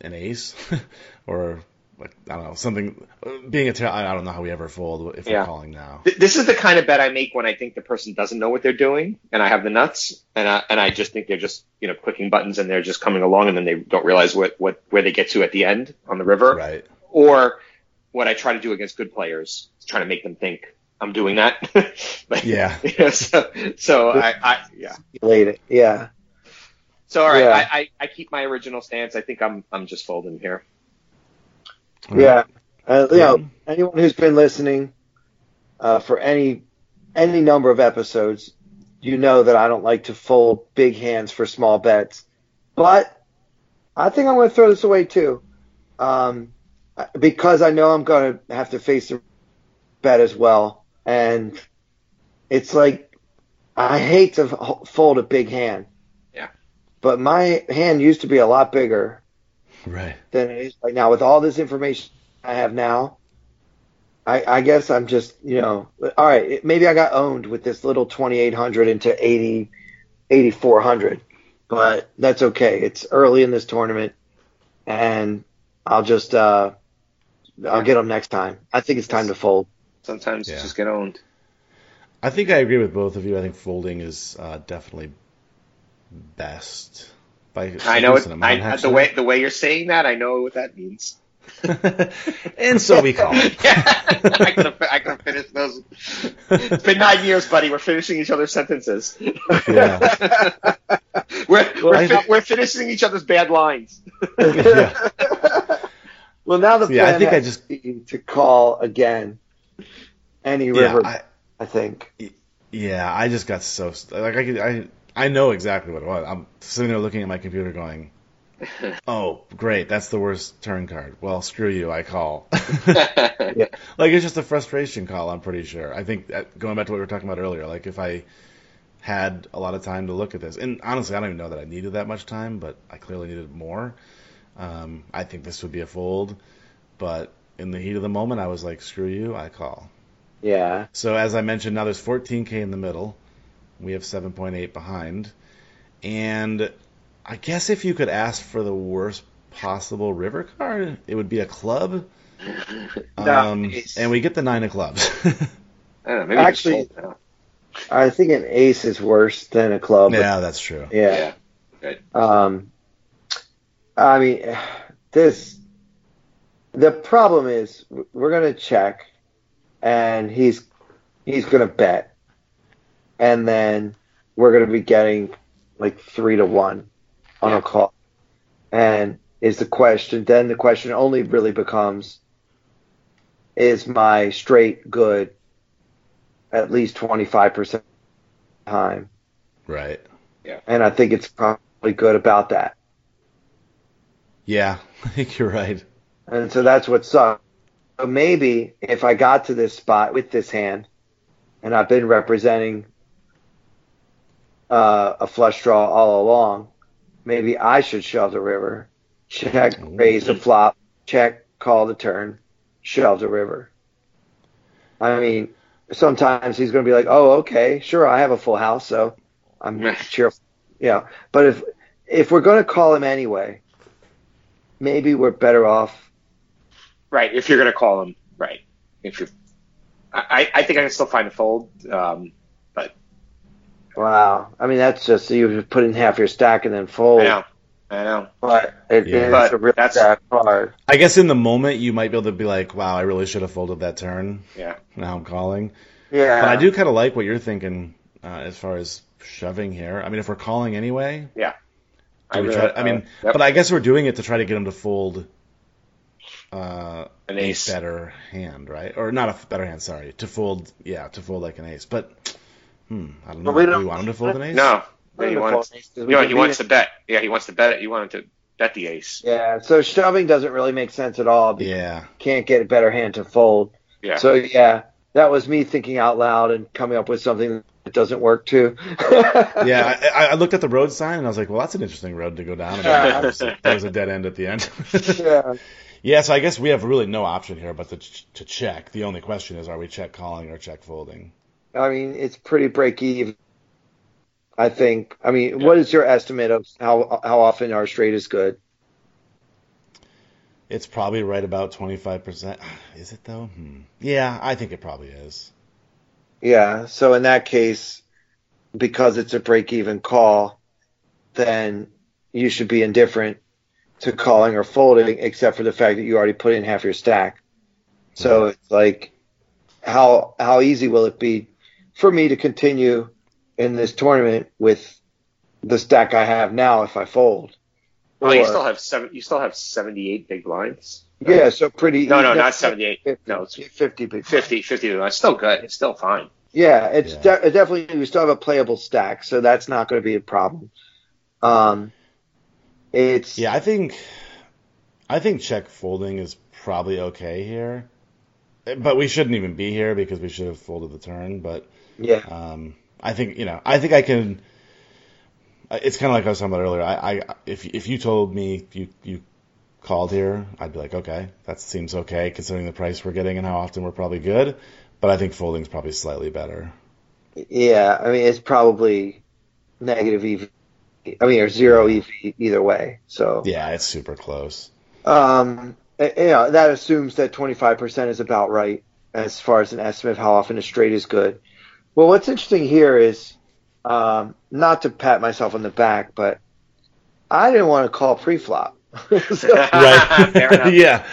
an ace or like I don't know something being a ter- I I don't know how we ever fold if Yeah. we're calling now. This is the kind of bet I make when I think the person doesn't know what they're doing, and I have the nuts, and I and I just think they're just you know clicking buttons and they're just coming along, and then they don't realize what what where they get to at the end on the river. Right. Or what I try to do against good players is trying to make them think I'm doing that. but, Yeah. so so I, I yeah Late it. Yeah. So all right, yeah. I, I, I keep my original stance. I think I'm I'm just folding here. Yeah, uh, you know, anyone who's been listening uh, for any any number of episodes, you know that I don't like to fold big hands for small bets, but I think I'm going to throw this away too, um, because I know I'm going to have to face the bet as well, and it's like I hate to fold a big hand. Yeah. But my hand used to be a lot bigger. Right. Than it is right now. With all this information I have now, I, I guess I'm just, you know, all right, maybe I got owned with this little 2800 into 80, 8400 but that's okay. It's early in this tournament, and I'll just uh, I'll get them next time. I think it's time to fold. Sometimes yeah. just get owned. I think I agree with both of you. I think folding is uh, definitely best. By I know it, I, the way the way you're saying that. I know what that means. and so we call it. I could have I could have finished those. It's been nine years, buddy. We're finishing each other's sentences. Yeah. we're well, we're, fi- we're finishing each other's bad lines. yeah. Well, now the plan yeah, I think I just to call again any river. Yeah, I, I think. Yeah, I just got so like I I I know exactly what it was. I'm sitting there looking at my computer, going oh, great. That's the worst turn card. Well, screw you. I call. yeah. Like, it's just a frustration call, I'm pretty sure. I think, that, going back to what we were talking about earlier, like, if I had a lot of time to look at this, and honestly, I don't even know that I needed that much time, but I clearly needed more. Um, I think this would be a fold, but in the heat of the moment, I was like, screw you. I call. Yeah. So, as I mentioned, now there's 14K in the middle. We have 7.8 behind. And I guess if you could ask for the worst possible river card, it would be a club. Um, and we get the nine of clubs. know, Actually, I think an ace is worse than a club. Yeah, that's true. Yeah. yeah. Um, I mean, this. The problem is we're gonna check, and he's he's gonna bet, and then we're gonna be getting like three to one on yeah. a call. And is the question, then the question only really becomes is my straight good at least 25% time? Right. Yeah. And I think it's probably good about that. Yeah, I think you're right. And so that's what sucks. So maybe if I got to this spot with this hand, and I've been representing uh, a flush draw all along, maybe I should shove the river. Check, raise the flop, check, call the turn, shove the river. I mean, sometimes he's going to be like, "Oh, okay, sure, I have a full house, so I'm cheerful." Yeah, but if if we're going to call him anyway, maybe we're better off. Right, if you're going to call him, right. If you're, I, I think I can still find a fold. Um, Wow. I mean, that's just you put in half your stack and then fold. I know. I know. But it yeah. is but a really that's, bad card. I guess in the moment you might be able to be like, "Wow, I really should have folded that turn." Yeah. Now I'm calling. Yeah. But I do kind of like what you're thinking uh, as far as shoving here. I mean, if we're calling anyway. Yeah. I, really, try, I mean, uh, yep. but I guess we're doing it to try to get him to fold. Uh, an ace. A better hand, right? Or not a better hand. Sorry, to fold. Yeah, to fold like an ace, but Hmm. I don't know. Well, we Do you want him to fold an ace? No. Yeah, he wants. You know, he wants to bet. Yeah, he wants to bet it. You want him to bet the ace. Yeah. So shoving doesn't really make sense at all. Yeah. Can't get a better hand to fold. Yeah. So yeah, that was me thinking out loud and coming up with something that doesn't work too. yeah, I, I, looked at the road sign and I was like, well, that's an interesting road to go down. Yeah. There was a dead end at the end. yeah. Yeah, so I guess we have really no option here but to, to check. The only question is, are we check calling or check folding? I mean, it's pretty break even. I think. I mean, yeah. what is your estimate of how how often our straight is good? It's probably right about twenty five percent. Is it though? Hmm. Yeah, I think it probably is. Yeah. So in that case, because it's a break even call, then you should be indifferent to calling or folding, except for the fact that you already put in half your stack. So it's like, how how easy will it be for me to continue in this tournament with the stack I have now if I fold. Well, or, you still have seven. You still have seventy-eight big blinds. Yeah, so pretty. No, no, not seventy-eight. 50, no, it's fifty big. 50, 50 It's still good. It's still fine. Yeah, it's yeah. De- definitely we still have a playable stack, so that's not going to be a problem. Um, it's yeah, I think I think check folding is probably okay here, but we shouldn't even be here because we should have folded the turn. But yeah, um, I think you know, I think I can. It's kind of like I was talking about earlier. I, I if if you told me you you called here, I'd be like, okay, that seems okay considering the price we're getting and how often we're probably good. But I think folding's probably slightly better. Yeah, I mean it's probably negative EV. I mean, or zero EV either way. So yeah, it's super close. Um, you know, that assumes that 25% is about right as far as an estimate of how often a straight is good. Well, what's interesting here is, um, not to pat myself on the back, but I didn't want to call pre-flop. so, right. yeah.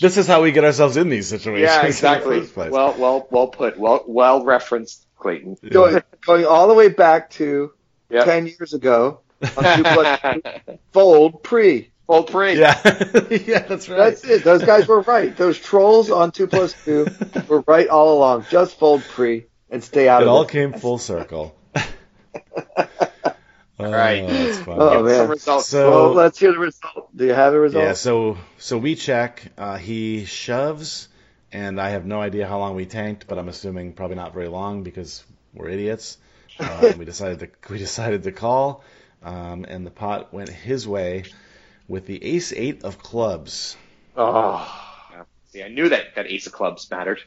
This is how we get ourselves in these situations. Yeah, exactly. Well, well, well put. Well, well referenced, Clayton. Going, going all the way back to yep. 10 years ago on two plus two, fold pre. Fold pre. Yeah. yeah, that's right. That's it. Those guys were right. Those trolls on two plus two were right all along. Just fold pre and stay out it of it. It all came full circle. All right. Oh, oh man. So well, let's hear the result. Do you have the result? Yeah. So so we check. Uh, he shoves, and I have no idea how long we tanked, but I'm assuming probably not very long because we're idiots. Uh, we decided to we decided to call, um, and the pot went his way with the ace eight of clubs. Oh. Yeah, I knew that that ace of clubs mattered.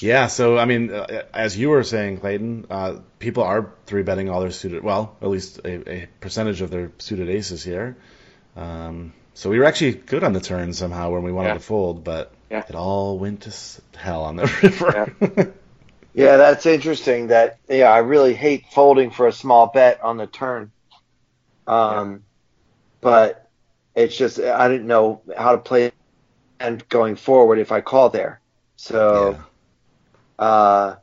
Yeah, so I mean, uh, as you were saying, Clayton, uh, people are three betting all their suited. Well, at least a, a percentage of their suited aces here. Um, so we were actually good on the turn somehow when we wanted yeah. to fold, but yeah. it all went to hell on the river. Yeah. yeah, that's interesting. That yeah, I really hate folding for a small bet on the turn. Um, but it's just I didn't know how to play and going forward if I call there. So. Uh,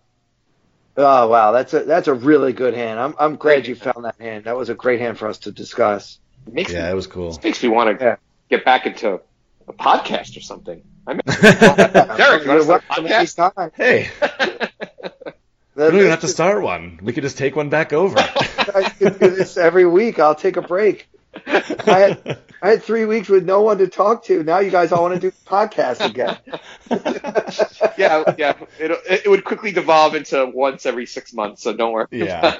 oh wow, that's a that's a really good hand. I'm I'm glad you found that hand. That was a great hand for us to discuss. It makes yeah, me, it was cool. makes me want to yeah. get back into a podcast or something. I mean, Derek, you want to podcast? Hey. we don't even have to start one. We could just take one back over. I could do this every week. I'll take a break. I had, I had three weeks with no one to talk to. Now you guys all want to do podcasts again. yeah, yeah. It, it would quickly devolve into once every six months, so don't worry. Yeah.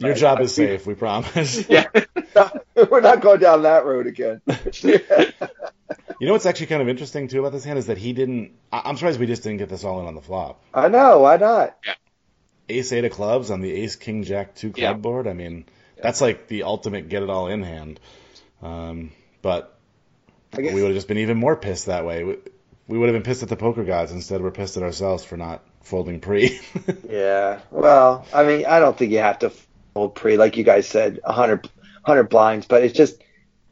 Your job is safe, we promise. Yeah. We're not going down that road again. You know what's actually kind of interesting too about this hand is that he didn't. I'm surprised we just didn't get this all in on the flop. I know. Why not? Yeah. Ace eight of clubs on the ace king jack two club yeah. board. I mean, that's like the ultimate get it all in hand. Um, but we would have just been even more pissed that way. We, we would have been pissed at the poker gods instead. We're pissed at ourselves for not folding pre. yeah. Well, I mean, I don't think you have to fold pre, like you guys said, 100, 100 blinds, but it's just,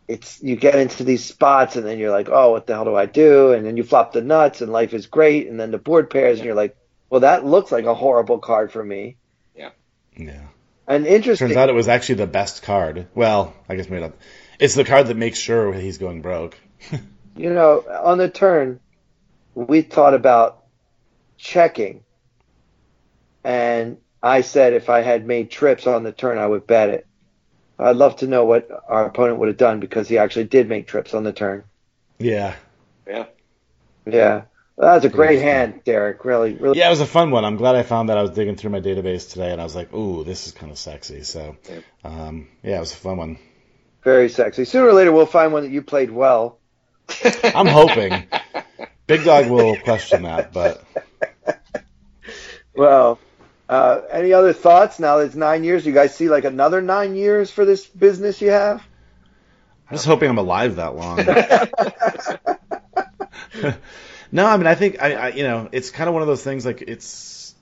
it's, you get into these spots and then you're like, oh, what the hell do I do? And then you flop the nuts and life is great. And then the board pairs and you're like, well, that looks like a horrible card for me. Yeah. Yeah. And interesting. Turns out it was actually the best card. Well, I guess made up. It's the card that makes sure he's going broke. you know, on the turn, we thought about checking, and I said if I had made trips on the turn, I would bet it. I'd love to know what our opponent would have done because he actually did make trips on the turn. Yeah. Yeah. Yeah. That was a great hand, Derek. Really, really. Yeah, it was a fun one. I'm glad I found that. I was digging through my database today, and I was like, "Ooh, this is kind of sexy." So, um, yeah, it was a fun one. Very sexy. Sooner or later, we'll find one that you played well. I'm hoping. Big Dog will question that, but. Well, uh, any other thoughts? Now that it's nine years, you guys see like another nine years for this business you have? I'm just hoping I'm alive that long. no, I mean, I think I, I, you know, it's kind of one of those things. Like it's,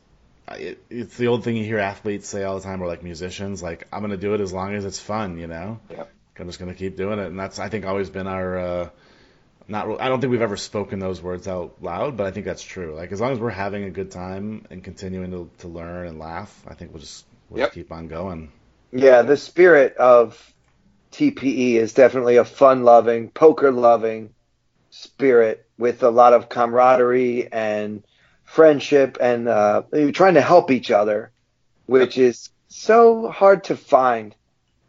it, it's the old thing you hear athletes say all the time, or like musicians, like I'm gonna do it as long as it's fun, you know. Yeah. I'm just gonna keep doing it, and that's I think always been our. Uh, not I don't think we've ever spoken those words out loud, but I think that's true. Like as long as we're having a good time and continuing to, to learn and laugh, I think we'll just we'll yep. just keep on going. Yeah, the spirit of TPE is definitely a fun-loving, poker-loving spirit with a lot of camaraderie and friendship, and uh, you're trying to help each other, which is so hard to find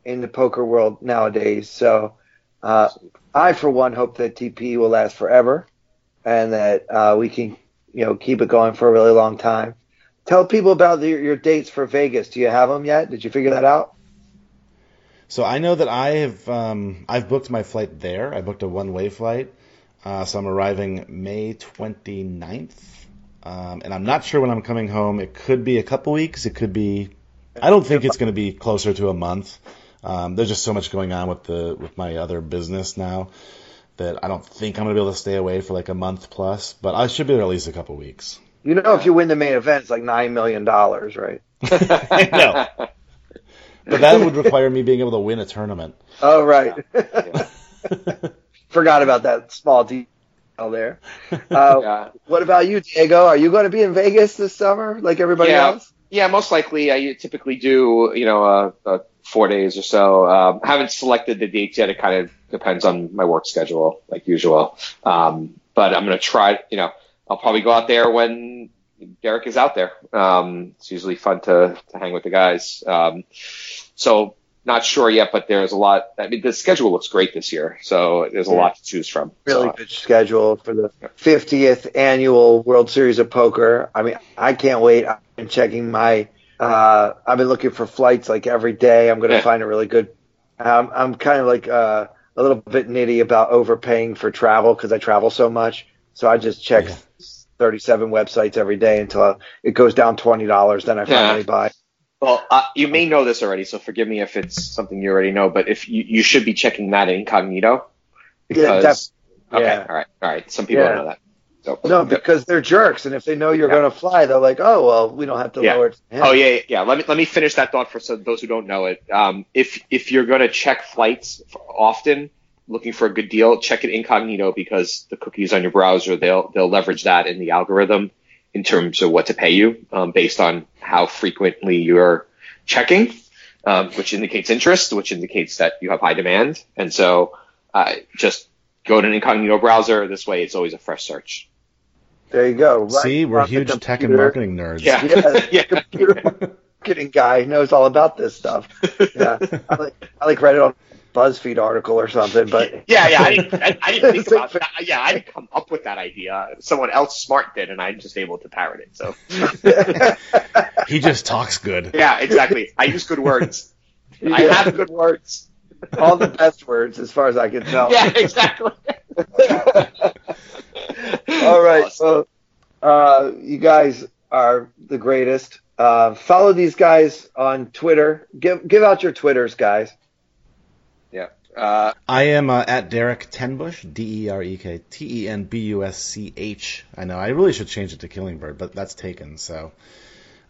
in the poker world nowadays. So, uh, I, for one, hope that TP will last forever, and that uh, we can, you know, keep it going for a really long time. Tell people about the, your dates for Vegas. Do you have them yet? Did you figure that out? So I know that I have um, I've booked my flight there. I booked a one way flight, uh, so I'm arriving May 29th, um, and I'm not sure when I'm coming home. It could be a couple weeks. It could be. I don't think it's going to be closer to a month. Um, there's just so much going on with the with my other business now that I don't think I'm going to be able to stay away for like a month plus. But I should be there at least a couple weeks. You know, if you win the main event, it's like nine million dollars, right? no. But that would require me being able to win a tournament. Oh right. Yeah. Forgot about that small detail there. Uh, yeah. What about you, Diego? Are you going to be in Vegas this summer, like everybody yeah. else? Yeah, most likely. I typically do, you know, uh, uh, four days or so. Um, haven't selected the dates yet. It kind of depends on my work schedule, like usual. Um, but I'm going to try, you know, I'll probably go out there when Derek is out there. Um, it's usually fun to, to hang with the guys. Um, so not sure yet, but there's a lot. I mean, the schedule looks great this year, so there's a lot to choose from. Really so, good schedule for the 50th annual World Series of Poker. I mean, I can't wait. I've been checking my. Uh, I've been looking for flights like every day. I'm going to yeah. find a really good. Um, I'm kind of like uh, a little bit nitty about overpaying for travel because I travel so much. So I just check yeah. 37 websites every day until it goes down $20. Then I finally yeah. buy. Well, uh, you may know this already, so forgive me if it's something you already know. But if you, you should be checking that incognito, because yeah, okay, yeah. all right, all right. Some people yeah. know that. So, no, because they're jerks, and if they know you're yeah. going to fly, they're like, "Oh, well, we don't have to yeah. lower it." Oh yeah, yeah. Let me let me finish that thought for so those who don't know it. Um, if if you're going to check flights often, looking for a good deal, check it incognito because the cookies on your browser they'll they'll leverage that in the algorithm in terms of what to pay you um, based on how frequently you're checking, um, which indicates interest, which indicates that you have high demand. And so uh, just go to an incognito browser. This way, it's always a fresh search. There you go. Right See, we're huge tech and marketing nerds. Yeah, yeah, yeah. computer marketing guy knows all about this stuff. Yeah, I like I like read it on BuzzFeed article or something. But yeah, yeah, I didn't, I, I didn't think about that. Yeah, I didn't come up with that idea. Someone else smart did, and I'm just able to parrot it. So he just talks good. Yeah, exactly. I use good words. Yeah. I have good words. All the best words, as far as I can tell. Yeah, exactly. All right, awesome. so uh, you guys are the greatest. Uh, follow these guys on Twitter. Give give out your Twitters, guys. Uh, I am uh, at Derek Tenbusch, D E R E K T E N B U S C H. I know I really should change it to Killingbird, but that's taken. So,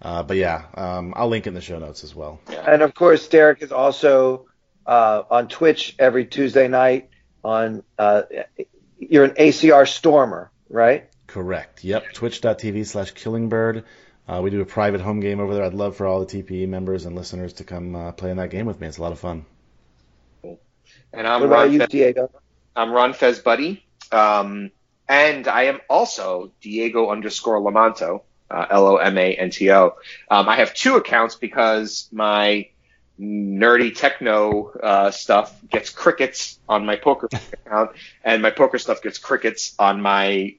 uh, but yeah, um, I'll link in the show notes as well. And of course, Derek is also uh, on Twitch every Tuesday night. On uh, you're an ACR streamer, right? Correct. Yep. Twitch.tv slash Killingbird. Uh, we do a private home game over there. I'd love for all the TPE members and listeners to come play in that game with me. It's a lot of fun. And I'm what Ron Fez, Diego? I'm Ron Fez Buddy. Um, and I am also Diego underscore Lomanto, uh, L-O-M-A-N-T-O. Um, I have two accounts because my nerdy techno uh, stuff gets crickets on my poker account, and my poker stuff gets crickets on my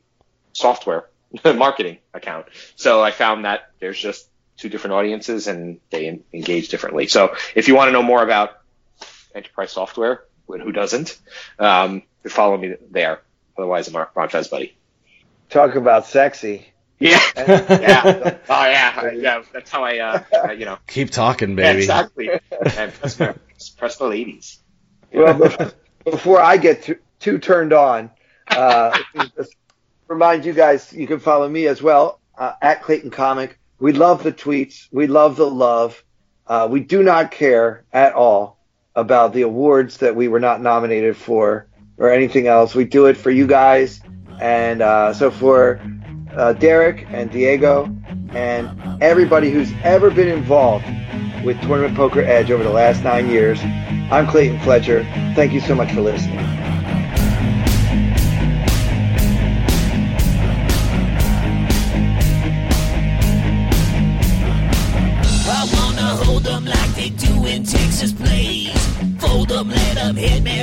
software marketing account. So I found that there's just two different audiences, and they engage differently. So if you want to know more about enterprise software, who doesn't? Um, follow me there. Otherwise, I'm Ron Fez, buddy. Talk about sexy. Yeah, yeah. Oh yeah, yeah. That's how I, uh, you know. Keep talking, baby. exactly. And press, press the ladies. Well, before I get too, too turned on, uh, remind you guys you can follow me as well uh, at Clayton Comic. We love the tweets. We love the love. Uh, we do not care at all about the awards that we were not nominated for or anything else. We do it for you guys. And uh, so for uh, Derek and Diego and everybody who's ever been involved with Tournament Poker Edge over the last nine years, I'm Clayton Fletcher. Thank you so much for listening.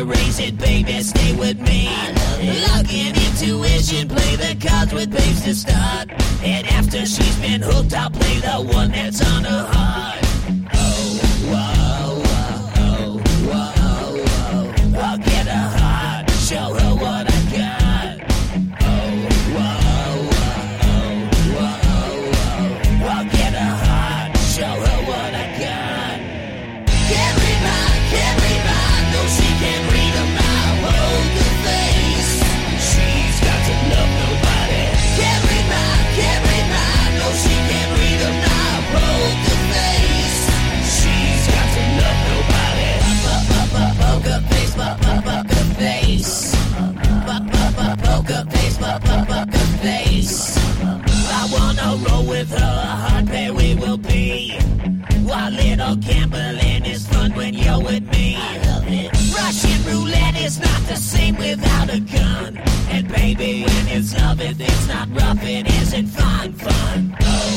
raise it, baby, stay with me. Luck and intuition, play the cards with babes to start. And after she's been hooked, I'll play the one that's on her heart. with her, hot pair we will be. While little gambling is fun when you're with me. Russian roulette is not the same without a gun. And baby, when it's love, it's not rough, it isn't fun, fun. Oh,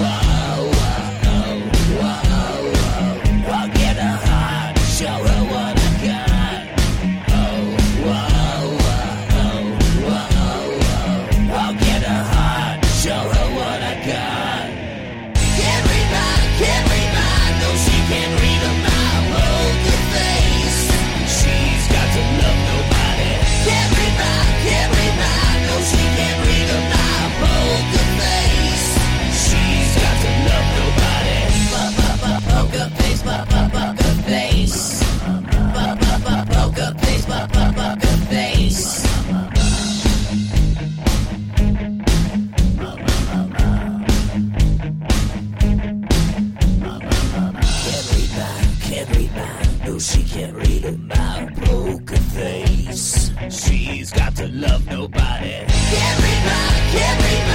whoa, whoa, oh, oh, oh, oh whoa, whoa, whoa. I'll get her heart, show her love nobody. Everybody, everybody.